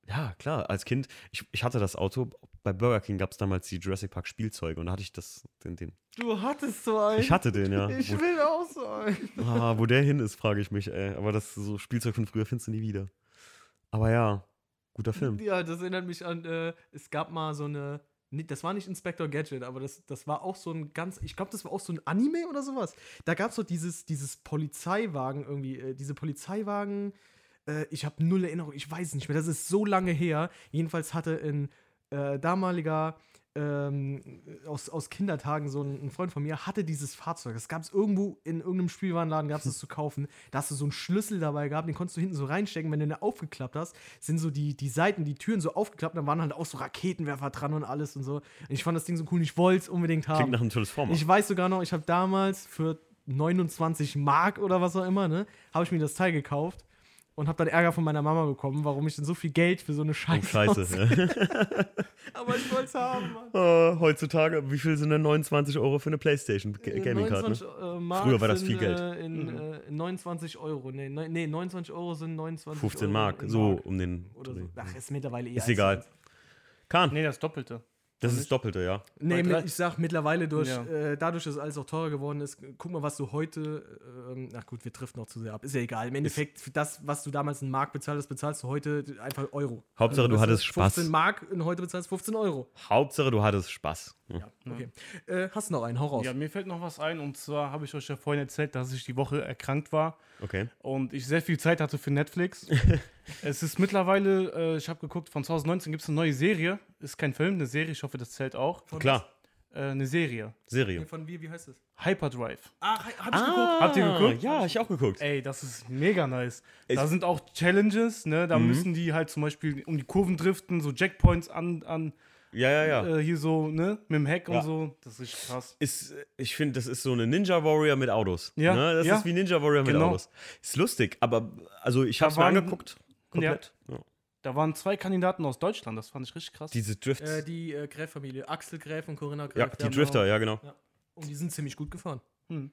S1: ja, klar, als Kind, ich, ich hatte das Auto, bei Burger King gab es damals die Jurassic Park Spielzeuge und da hatte ich das, den, den.
S2: du hattest so einen.
S1: Ich hatte den, ja.
S2: Ich
S1: Wo,
S2: will auch so einen.
S1: ah, wo der hin ist, frage ich mich, ey. Aber das so Spielzeug von früher findest du nie wieder. Aber ja, guter Film.
S2: Ja, das erinnert mich an, äh, es gab mal so eine, das war nicht Inspector Gadget, aber das, das war auch so ein ganz, ich glaube, das war auch so ein Anime oder sowas. Da gab es so dieses, dieses Polizeiwagen irgendwie, äh, diese Polizeiwagen, äh, ich habe null Erinnerung, ich weiß nicht mehr, das ist so lange her. Jedenfalls hatte ein äh, damaliger ähm, aus, aus Kindertagen, so ein, ein Freund von mir, hatte dieses Fahrzeug. Das gab es irgendwo in irgendeinem Spielwarenladen, gab es das zu kaufen. Da hast du so einen Schlüssel dabei gehabt, den konntest du hinten so reinstecken. Wenn du den aufgeklappt hast, sind so die, die Seiten, die Türen so aufgeklappt, dann waren halt auch so Raketenwerfer dran und alles und so. Und ich fand das Ding so cool, ich wollte es unbedingt haben.
S1: Klingt nach einem Transformer.
S2: Ich weiß sogar noch, ich habe damals für 29 Mark oder was auch immer, ne, habe ich mir das Teil gekauft und habe dann Ärger von meiner Mama bekommen, warum ich denn so viel Geld für so eine
S1: Oh,
S2: Scheiße,
S1: scheiße.
S2: ausgebe.
S1: Ja.
S2: Aber ich wollte es haben, Mann.
S1: Äh, heutzutage, wie viel sind denn 29 Euro für eine Playstation Ga- Gaming Card? Ne?
S2: 29, äh,
S1: Früher war das
S2: sind,
S1: viel Geld.
S2: Äh, in, äh, 29 Euro. Nee, nee, 29 Euro sind 29
S1: 15
S2: Euro
S1: Mark, so
S2: Mark
S1: um den.
S2: Oder so. Ach, ist mittlerweile eher.
S1: Ist egal. Kahn,
S3: Nee, das Doppelte.
S1: Das ist
S3: nicht?
S1: das Doppelte, ja.
S2: Nee, mit, ich sag mittlerweile durch,
S3: Ja.
S2: äh, dadurch, dass alles auch teurer geworden ist, guck mal, was du heute, ähm, ach gut, wir driften noch zu sehr ab, ist ja egal. Im Endeffekt, für das, was du damals in Mark bezahlt hast, bezahlst du heute einfach Euro.
S1: Hauptsache, du
S2: weißt
S1: hattest Spaß.
S2: 15 Mark und heute bezahlst du 15 Euro.
S1: Hauptsache, du hattest Spaß.
S2: Ja, okay. Äh, hast du noch einen? Hau raus.
S3: Ja, mir fällt noch was ein und zwar habe ich euch ja vorhin erzählt, dass ich die Woche erkrankt war
S1: Okay.
S3: und ich sehr viel Zeit hatte für Netflix. es ist mittlerweile, äh, ich habe geguckt, von 2019 gibt es eine neue Serie. Ist kein Film, eine Serie, ich hoffe, das zählt auch.
S2: Von
S1: Klar,
S3: Äh, eine Serie.
S1: Serie.
S2: Von wie, wie heißt das?
S3: Hyperdrive.
S2: Ah, hab ich
S1: Ah,
S3: Habt ihr geguckt?
S1: Ja, hab ich auch geguckt.
S3: Ey, das ist mega nice.
S1: Es-
S3: da sind auch Challenges, ne? Da
S1: Mhm.
S3: müssen die halt zum Beispiel um die Kurven driften, so Jackpoints an, an
S1: Ja, ja, ja.
S3: äh, hier so, ne? Mit dem Heck
S1: Ja.
S3: und so. Das ist richtig krass.
S1: Ist, ich finde, das ist so eine Ninja Warrior mit Autos.
S3: Ja,
S1: Ne? Das
S3: ja.
S1: ist wie Ninja Warrior mit
S3: Genau.
S1: Autos. Ist lustig, aber also ich
S3: Da
S1: hab's mir angeguckt. Komplett. Ja.
S3: Da waren zwei Kandidaten aus Deutschland, das fand ich richtig krass.
S1: Diese Drifts.
S2: Äh, die äh, Gräf-Familie. Axel Gräf und Corinna Gräf.
S1: ja, die Drifter, ja, genau.
S2: Und die sind ziemlich gut gefahren.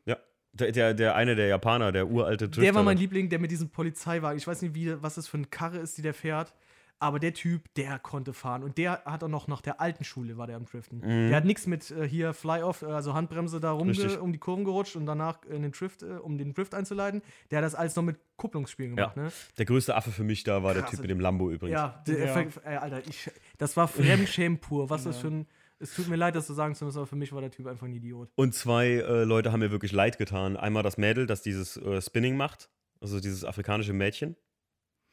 S1: Ja. Der, der, der eine der Japaner, der uralte Drifter.
S2: Der war mein Liebling, der mit diesem Polizeiwagen. Ich weiß nicht, wie, was das für eine Karre ist, die der fährt. Aber der Typ, der konnte fahren. Und der hat auch noch nach der alten Schule war der am Driften. Der hat nichts mit äh, hier Fly-Off, äh, also Handbremse da rum um die Kurven gerutscht und danach in den Drift, äh, um den Drift einzuleiten. Der hat das alles noch mit Kupplungsspielen gemacht,
S1: Ja.
S2: ne?
S1: Der größte Affe für mich da war der
S2: Krasse-
S1: Typ mit dem Lambo übrigens.
S2: Ja, der,
S3: Ja.
S2: ver- Ey, Alter, ich, das war Fremdschämen pur. Was das für ein. Es tut mir leid, das zu sagen zu müssen, aber für mich war der Typ einfach ein Idiot.
S1: Und zwei äh, Leute haben mir wirklich leid getan. Einmal das Mädel, das dieses äh, Spinning macht, also dieses afrikanische Mädchen.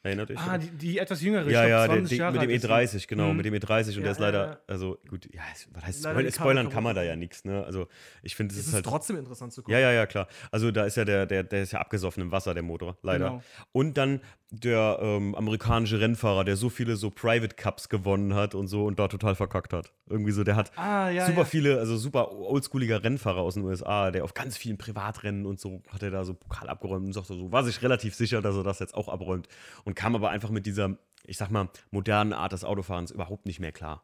S1: Erinnert euch?
S3: ah, die, die etwas jüngere,
S1: ja, ja, der,
S3: 20
S1: der, mit dem
S3: alt ist die.
S1: E30, genau,
S3: Mhm.
S1: mit dem E30 und
S2: Ja,
S1: der ist leider,
S2: ja.
S1: also gut, ja, was heißt
S2: Leider
S1: Spoilern kann man da ja nichts, ne? Also ich finde, es ist
S2: ist
S1: halt.
S2: trotzdem interessant zu gucken.
S1: Ja, ja, ja, klar. Also da ist ja der, der, der ist ja abgesoffen im Wasser, der Motor, leider.
S3: Genau.
S1: Und dann der ähm, amerikanische Rennfahrer, der so viele so Private Cups gewonnen hat und so und da total verkackt hat. Irgendwie so, der hat
S3: Ah, ja,
S1: super viele, also super oldschooliger Rennfahrer aus den USA, der auf ganz vielen Privatrennen und so hat er da so Pokal abgeräumt und sagte so, war sich relativ sicher, dass er das jetzt auch abräumt und kam aber einfach mit dieser, ich sag mal, modernen Art des Autofahrens überhaupt nicht mehr klar.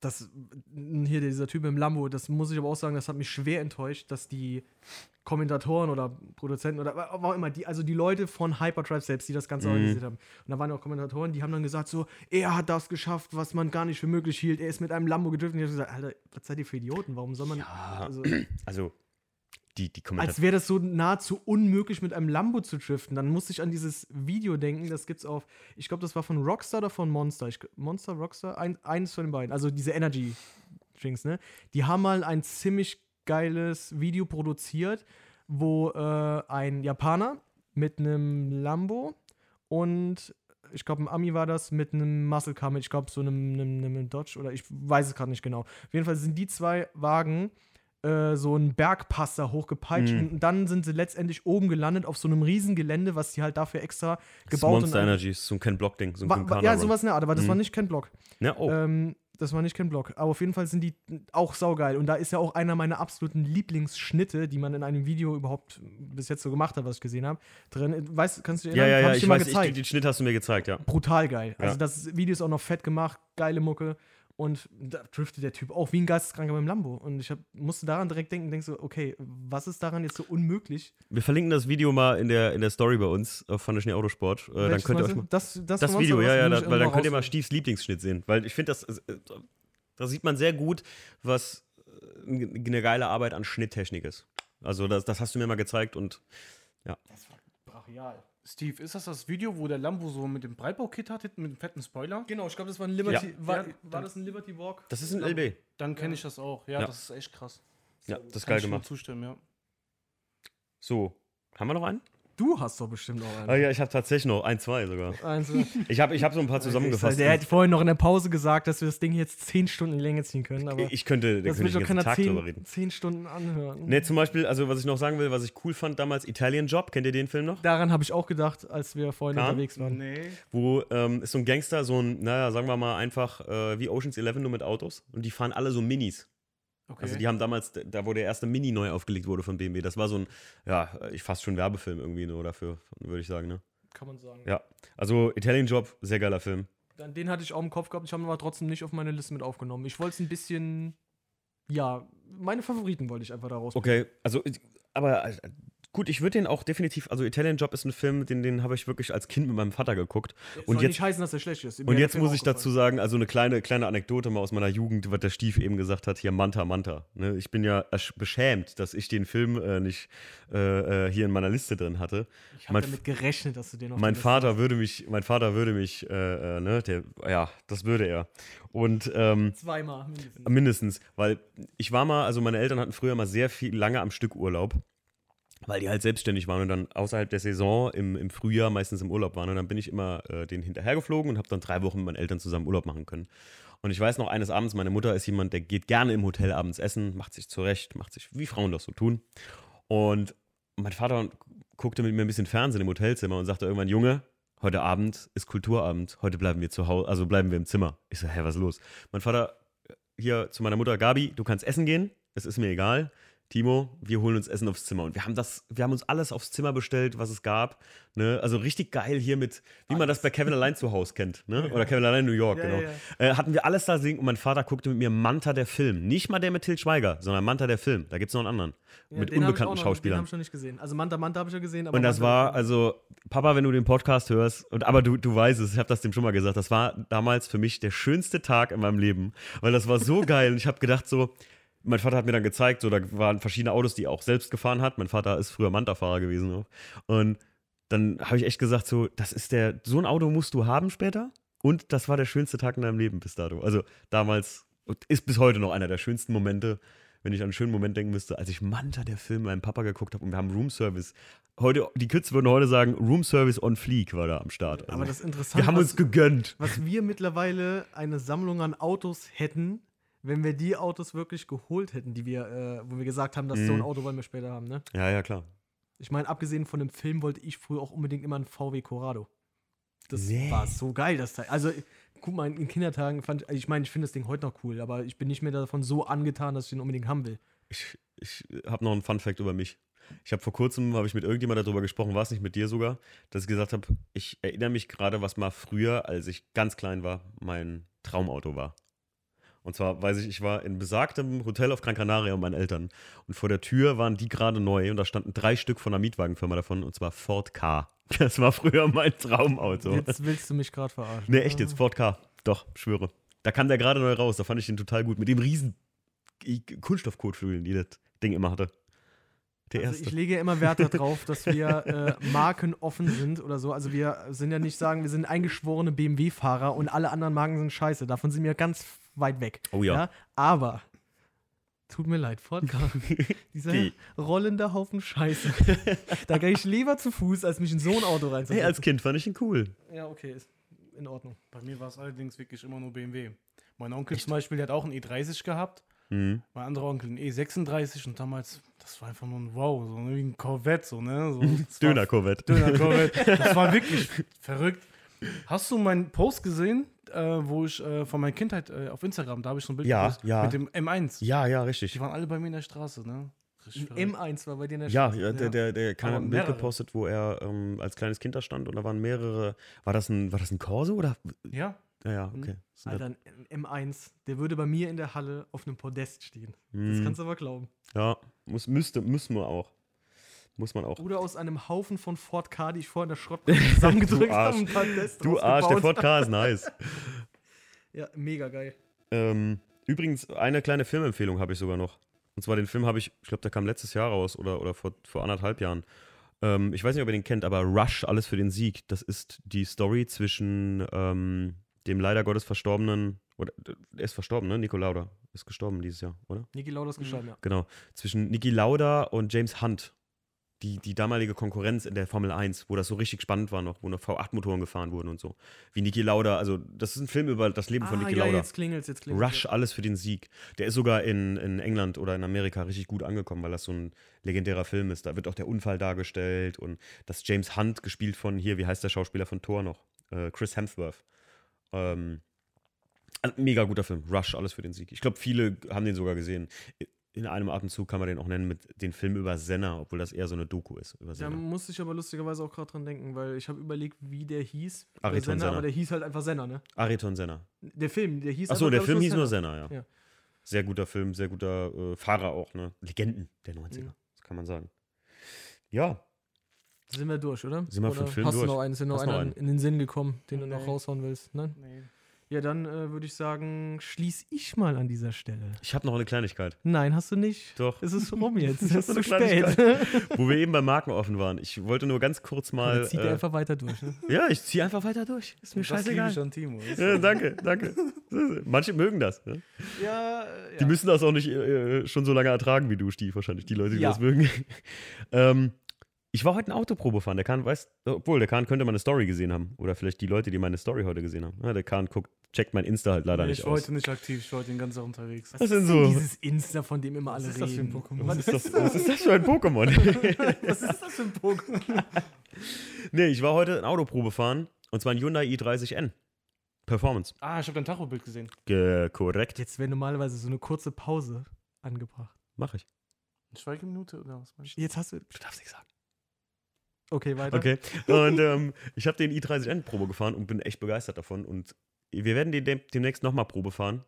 S2: das hier dieser Typ im Lambo, das muss ich aber auch sagen, das hat mich schwer enttäuscht, dass die Kommentatoren oder Produzenten oder was auch immer, die, also die Leute von Hyperdrive selbst, die das Ganze
S1: Mhm.
S2: organisiert haben. Und da waren ja auch Kommentatoren, die haben dann gesagt, so, er hat das geschafft, was man gar nicht für möglich hielt, er ist mit einem Lambo gedriftet. Und ich hab gesagt, Alter, was seid ihr für Idioten? Warum soll man. Also,
S1: Also die, die
S2: als
S1: Kommentatoren.
S2: wäre das so nahezu unmöglich, mit einem Lambo zu driften. Dann musste ich an dieses Video denken, das gibt's auf, ich glaube, das war von Rockstar oder von Monster. Ich, Monster, Rockstar, ein, eines von den beiden. Also diese Energy Drinks, ne? Die haben mal ein ziemlich geiles Video produziert, wo äh, ein Japaner mit einem Lambo und ich glaube, ein Ami war das mit einem Muscle Car, mit, ich glaube, so einem, einem, einem Dodge oder ich weiß es gerade nicht genau. Auf jeden Fall sind die zwei Wagen äh, so einen Bergpass da hochgepeitscht
S1: Mhm.
S2: und dann sind sie letztendlich oben gelandet auf so einem riesen Gelände, was die halt dafür extra gebaut
S1: Monster
S2: und
S1: Energy ist so ein Ken Block Ding, so ein
S2: Wa- wa- ja, sowas in der Art, aber das
S1: Mhm.
S2: war nicht Ken Block.
S1: Ja, oh.
S2: Ähm, das war nicht Ken Block. Aber auf jeden Fall sind die auch saugeil. Und da ist ja auch einer meiner absoluten Lieblingsschnitte, die man in einem Video überhaupt bis jetzt so gemacht hat, was ich gesehen habe, drin. Weißt kannst du
S1: ja,
S2: erinnern?
S1: ja, ja,
S2: dir
S1: ich
S2: mal
S1: weiß, ich, den Schnitt hast du mir gezeigt, ja.
S2: Brutal geil. Also
S1: Ja.
S2: das Video ist auch noch fett gemacht, geile Mucke. Und da driftet der Typ auch wie ein Geisteskranker beim Lambo. Und ich hab, musste daran direkt denken, denk so, okay, was ist daran jetzt so unmöglich?
S1: Wir verlinken das Video mal in der, in der Story bei uns auf Fun Schnee Autosport. Äh, dann
S2: Welches
S1: könnt ihr euch mal,
S2: das, das,
S1: das Video, ja, ja,
S2: Bus muss
S1: da,
S2: ich
S1: weil dann könnt ihr mal. Stiefs Lieblingsschnitt sehen. Weil ich finde, das, äh, da sieht man sehr gut, was äh, eine geile Arbeit an Schnitttechnik ist. Also das, das hast du mir mal gezeigt und
S3: Brachial. Steve, ist das das Video, wo der Lambo so mit dem Breitbaukit hat, mit dem fetten Spoiler?
S2: Genau, ich glaube, das war ein Liberty.
S1: Ja.
S2: War,
S3: Ja,
S2: war das ein Liberty Walk?
S1: das ist ein LB.
S3: Dann kenne ich das auch. Ja,
S1: Ja.
S3: das ist echt krass.
S1: Ja, das ist
S3: Kann
S1: geil
S3: ich nur
S1: gemacht.
S3: zustimmen, ja.
S1: So, haben wir noch einen?
S2: Du hast doch bestimmt auch einen.
S1: Ah ja, ich habe tatsächlich noch ein, zwei sogar. Ich habe ich hab so ein paar zusammengefasst.
S2: der hat vorhin noch in der Pause gesagt, dass wir das Ding jetzt 10 Stunden in die Länge ziehen können. Aber
S1: ich könnte, da
S2: das
S1: könnte ich den Tag drüber
S2: 10,
S1: reden.
S2: 10 Stunden anhören.
S1: Ne, zum Beispiel, also was ich noch sagen will, was ich cool fand damals, Italian Job, kennt ihr den Film noch?
S2: Daran habe ich auch gedacht, als wir vorhin
S1: Kahn?
S2: unterwegs waren.
S3: Nee.
S1: Wo ähm, ist so ein Gangster, so ein, naja, sagen wir mal einfach äh, wie Oceans 11 nur mit Autos und die fahren alle so Minis.
S3: Okay.
S1: Also die haben damals, da wo der erste Mini neu aufgelegt wurde von BMW, das war so ein, ja, ich fast schon Werbefilm irgendwie nur dafür, würde ich sagen, ne?
S2: Kann man sagen.
S1: Ja. Also Italian Job, sehr geiler Film.
S2: Dann, den hatte ich auch im Kopf gehabt, ich habe ihn aber trotzdem nicht auf meine Liste mit aufgenommen. Ich wollte es ein bisschen, ja, meine Favoriten wollte ich einfach daraus.
S1: Okay, also, aber äh, gut, ich würde den auch definitiv, also Italian Job ist ein Film, den, den habe ich wirklich als Kind mit meinem Vater geguckt.
S2: Soll
S1: Und jetzt,
S2: nicht heißen, dass er schlecht ist. Mir
S1: und jetzt muss ich dazu sagen, also eine kleine, kleine Anekdote mal aus meiner Jugend, was der Stief eben gesagt hat, hier Manta Manta. Ne? Ich bin ja beschämt, dass ich den Film äh, nicht äh, äh, hier in meiner Liste drin hatte.
S2: Ich habe damit gerechnet, dass du den auf
S1: Mein Vater würde mich, mein Vater würde mich, äh, äh, ne, der, ja, das würde er. Und ähm,
S2: hast. Zweimal mindestens.
S1: mindestens, weil ich war mal, also meine Eltern hatten früher mal sehr viel lange am Stück Urlaub, weil die halt selbstständig waren und dann außerhalb der Saison im, im Frühjahr meistens im Urlaub waren. Und dann bin ich immer äh, denen hinterhergeflogen und habe dann drei Wochen mit meinen Eltern zusammen Urlaub machen können. Und ich weiß noch, eines Abends, meine Mutter ist jemand, der geht gerne im Hotel abends essen, macht sich zurecht, macht sich, wie Frauen das so tun. Und mein Vater guckte mit mir ein bisschen Fernsehen im Hotelzimmer und sagte irgendwann, Junge, heute Abend ist Kulturabend, heute bleiben wir zu Hause, also bleiben wir im Zimmer. Ich so, hä, was ist los? Mein Vater äh, hier zu meiner Mutter, Gabi, du kannst essen gehen, es ist mir egal. Timo, wir holen uns Essen aufs Zimmer. Und wir haben das, wir haben uns alles aufs Zimmer bestellt, was es gab. Ne? Also richtig geil hier mit, wie man das bei Kevin allein zu Hause kennt, ne? Oder Kevin allein in New York,
S2: Ja,
S1: genau.
S2: ja,
S1: Äh, hatten wir alles da singen und mein Vater guckte mit mir Manta der Film. Nicht mal der mit Til Schweiger, sondern Manta der Film. Da gibt es noch einen anderen. Mit
S2: den
S1: unbekannten
S2: noch- Den
S1: Schauspielern.
S2: habe ich noch nicht gesehen. Also Manta Manta habe ich ja gesehen. Aber
S1: Und das
S2: Manta
S1: war, also, Papa, wenn du den Podcast hörst, und, aber du, du weißt es, ich habe das dem schon mal gesagt, das war damals für mich der schönste Tag in meinem Leben, weil das war so geil und ich habe gedacht so, mein Vater hat mir dann gezeigt, so, da waren verschiedene Autos, die er auch selbst gefahren hat. Mein Vater ist früher Manta-Fahrer gewesen. Auch. Und dann habe ich echt gesagt, so, das ist der, so ein Auto musst du haben später. Und das war der schönste Tag in deinem Leben bis dato. Also damals ist bis heute noch einer der schönsten Momente, wenn ich an einen schönen Moment denken müsste, als ich Manta, der Film, meinem Papa geguckt habe und wir haben Room Service. Heute, die Kids würden heute sagen, Room Service on Fleek war da am Start.
S2: Aber
S1: Also,
S2: das ist interessant.
S1: wir haben
S2: was,
S1: uns gegönnt.
S2: was wir mittlerweile eine Sammlung an Autos hätten, wenn wir die Autos wirklich geholt hätten, die wir, äh, wo wir gesagt haben, dass so ein
S1: Mhm.
S2: Auto wollen wir später haben, ne?
S1: Ja, ja, klar.
S2: Ich meine, abgesehen von dem Film wollte ich früher auch unbedingt immer einen VW Corrado. Das
S1: Nee.
S2: war so geil, das Teil. Also, guck mal, in Kindertagen fand ich, ich meine, ich finde das Ding heute noch cool, aber ich bin nicht mehr davon so angetan, dass ich den unbedingt haben will.
S1: Ich, ich habe noch einen Fun-Fact über mich. Ich habe vor kurzem, habe ich mit irgendjemand darüber gesprochen, war es nicht mit dir sogar, dass ich gesagt habe, ich erinnere mich gerade, was mal früher, als ich ganz klein war, mein Traumauto war. Und zwar weiß ich, ich war in besagtem Hotel auf Gran Canaria mit meinen Eltern. Und vor der Tür waren die gerade neu und da standen drei Stück von einer Mietwagenfirma davon, und zwar Ford K. Das war früher mein Traumauto.
S2: Jetzt willst du mich gerade verarschen.
S1: Nee, echt jetzt, Ford K. Doch, schwöre. Da kam der gerade neu raus, da fand ich den total gut. Mit dem riesen Kunststoffkotflügeln, die das Ding immer hatte.
S2: Also ich lege ja immer Wert darauf, dass wir äh, markenoffen sind oder so. Also wir sind ja nicht sagen, wir sind eingeschworene BMW-Fahrer und alle anderen Marken sind scheiße. Davon sind wir ganz weit weg.
S1: Oh ja.
S2: Aber tut mir leid, Ford Ka. Dieser
S1: Die.
S2: rollende Haufen Scheiße. da gehe ich lieber zu Fuß, als mich in so ein Auto
S1: Hey,
S2: reinzusetzen.
S1: als Kind fand ich ihn cool.
S2: ja, okay, ist in Ordnung.
S3: Bei mir war es allerdings wirklich immer nur BMW. Mein Onkel zum Beispiel, der hat auch einen E30 gehabt.
S1: Mhm.
S3: Mein anderer Onkel einen E36 und damals, das war einfach nur ein Wow, so wie ein Corvette, so, ne? So, das war-
S1: Döner Corvette.
S3: Döner Corvette. Das war wirklich verrückt. Hast du meinen Post gesehen, äh, wo ich äh, von meiner Kindheit äh, auf Instagram, da habe ich so ein Bild
S1: Ja,
S3: gepostet,
S1: ja.
S3: mit dem M1.
S1: Ja, ja, richtig.
S3: Die waren alle bei mir in der Straße, ne? Richtig verrückt.
S2: M1 war bei dir in der
S1: Ja,
S2: Stadt.
S1: ja, der, der, der kann ein Bild gepostet, wo er ähm, als kleines Kind da stand und da waren mehrere. War das ein, war das ein Corso oder?
S3: ja,
S1: Ja, ja, okay. Das sind
S2: Alter, ein M1, der würde bei mir in der Halle auf einem Podest stehen. Das
S1: Hm.
S2: kannst du aber glauben.
S1: Ja, muss, müsste, müssen wir auch. Muss man auch.
S2: Oder aus einem Haufen von Ford K, die ich vorhin in der Schrottbank zusammengedrückt
S1: Du
S2: habe,
S1: Arsch.
S2: ein Podest
S1: Du Arsch, der Ford. K ist nice.
S2: Ja, mega geil.
S1: ähm, übrigens, eine kleine Filmempfehlung habe ich sogar noch. Und zwar den Film habe ich, ich glaube, der kam letztes Jahr raus oder, oder vor, vor anderthalb Jahren. Ähm, ich weiß nicht, ob ihr den kennt, aber Rush, alles für den Sieg. Das ist die Story zwischen ähm, dem leider Gottes verstorbenen, oder er ist verstorben, ne? Nico Lauda ist gestorben dieses Jahr, oder?
S2: Niki Lauda ist gestorben, ja.
S1: Genau. Zwischen Niki Lauda und James Hunt. Die, die damalige Konkurrenz in der Formel 1, wo das so richtig spannend war noch, wo noch V8-Motoren gefahren wurden und so. Wie Niki Lauda, also das ist ein Film über das Leben von
S2: Ah,
S1: Niki
S2: ja,
S1: Lauda.
S2: jetzt klingelt's, jetzt klingelt's.
S1: Rush, alles für den Sieg. Der ist sogar in, in England oder in Amerika richtig gut angekommen, weil das so ein legendärer Film ist. Da wird auch der Unfall dargestellt und das James Hunt, gespielt von hier, wie heißt der Schauspieler von Thor noch? Äh, Chris Hemsworth. Ähm, ein mega guter Film. Rush, alles für den Sieg. Ich glaube, viele haben den sogar gesehen. In einem Atemzug kann man den auch nennen mit den Film über Senna, obwohl das eher so eine Doku ist über
S2: Da
S1: Senna.
S2: musste ich aber lustigerweise auch gerade dran denken, weil ich habe überlegt, wie der hieß. Äh,
S1: Ayrton
S2: Senna,
S1: Senna.
S2: aber der hieß halt einfach Senna, ne?
S1: Ayrton Senna.
S2: Der Film, der hieß
S1: Achso, der Film hieß nur
S2: Senna.
S1: Senna, ja.
S2: Ja.
S1: Sehr guter Film, sehr guter äh, Fahrer auch, ne? Legenden der 90er,
S2: Mhm.
S1: das kann man sagen. Ja,
S2: Sind wir durch, oder?
S1: Sind wir
S2: oder
S1: für den Film
S2: hast
S1: durch?
S2: du noch einen? Ist dir noch
S1: Hast noch
S2: einer
S1: einen?
S2: in den Sinn gekommen, den du noch
S3: Nee.
S2: raushauen willst? Nein?
S3: Nee.
S2: Ja, dann äh, würde ich sagen, schließ ich mal an dieser Stelle.
S1: ich habe noch eine Kleinigkeit.
S2: Nein, hast du nicht.
S1: Doch.
S2: Es ist rum jetzt.
S1: Ich
S2: Es ist
S1: so
S2: zu
S1: eine
S2: spät.
S1: Wo wir eben beim Marken offen waren. Ich wollte nur ganz kurz mal.
S2: Jetzt zieht
S1: Äh,
S2: einfach weiter durch. Ne?
S1: ja, ich ziehe einfach weiter durch. Ist mir
S3: Das
S1: scheißegal.
S3: ich an Timo.
S1: Ja, danke, danke. Manche mögen das. Ne?
S2: Ja, äh,
S1: Die müssen das auch nicht äh, schon so lange ertragen wie du, Stief, wahrscheinlich. Die Leute, die
S2: Ja.
S1: das mögen. ähm, ich war heute eine Autoprobe fahren. Der Kahn weiß, obwohl, der Kahn könnte meine Story gesehen haben. Oder vielleicht die Leute, die meine Story heute gesehen haben. Ja, der Kahn guckt, checkt mein Insta halt leider
S3: Nee,
S1: nicht
S3: ich war
S1: aus.
S3: heute nicht aktiv, ich war heute den ganzen Tag unterwegs.
S1: Das sind
S2: denn
S1: so.
S2: dieses Insta, von dem immer alle
S3: ist das für ein
S2: reden.
S3: Pokémon?
S2: Was
S1: Was ist, das, was ist das für ein Pokémon?
S2: Was ist das für ein Pokémon?
S1: nee, ich war heute eine Autoprobe fahren. Und zwar ein Hyundai i30N. Performance.
S3: Ah, ich habe dein Tachobild gesehen.
S1: Ge korrekt.
S2: Jetzt wäre normalerweise so eine kurze Pause angebracht.
S1: Mach ich.
S3: Eine Schweigeminute oder was meinst du?
S2: Jetzt hast du.
S1: Du darfst nicht sagen.
S2: Okay, weiter.
S1: Okay. Und ähm, ich habe den i30N Probe gefahren und bin echt begeistert davon. Und wir werden den dem- demnächst nochmal Probe fahren.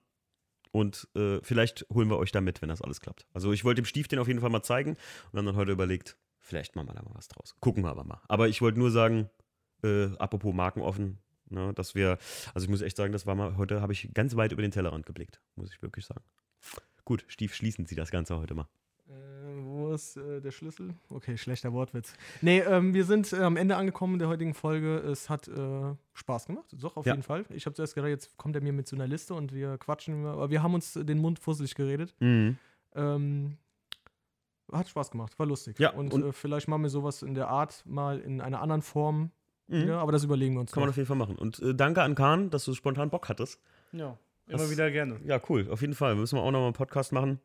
S1: Und äh, vielleicht holen wir euch da mit, wenn das alles klappt. Also ich wollte dem Stief den auf jeden Fall mal zeigen und haben dann heute überlegt, vielleicht machen wir da mal was draus. Gucken wir aber mal. Aber ich wollte nur sagen, äh, apropos Markenoffen, ne, dass wir, also ich muss echt sagen, das war mal, heute habe ich ganz weit über den Tellerrand geblickt, muss ich wirklich sagen. Gut, Stief, schließen Sie das Ganze heute mal.
S2: Ist äh, der Schlüssel? Okay, schlechter Wortwitz. Nee, ähm, wir sind äh, am Ende angekommen der heutigen Folge. Es hat äh, Spaß gemacht. Doch, auf
S1: Ja.
S2: jeden Fall. Ich habe zuerst gedacht, jetzt kommt er mir mit so einer Liste und wir quatschen. Aber wir haben uns den Mund fusselig geredet.
S1: Mhm.
S2: Ähm, hat Spaß gemacht, war lustig.
S1: Ja,
S2: und,
S1: und-
S2: äh, vielleicht machen wir sowas in der Art mal in einer anderen Form.
S1: Mhm.
S2: Ja, aber das überlegen wir uns.
S1: Kann man
S2: noch.
S1: auf jeden Fall machen. Und äh, danke an Kahn, dass du spontan Bock hattest.
S3: Ja, immer
S1: Das-
S3: wieder gerne.
S1: Ja, cool. Auf jeden Fall. Müssen wir auch nochmal einen Podcast machen.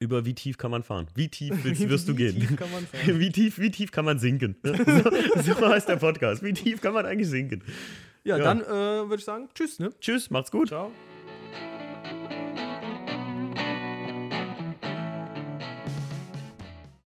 S1: Über wie tief kann man fahren? Wie tief willst, wirst du
S2: Wie
S1: gehen?
S2: tief kann man fahren?
S1: wie, tief, wie tief kann man sinken? So, so heißt der Podcast. Wie tief kann man eigentlich sinken?
S2: Ja,
S1: Ja.
S2: dann äh, würde ich sagen, tschüss, ne?
S1: Tschüss, macht's gut.
S3: Ciao.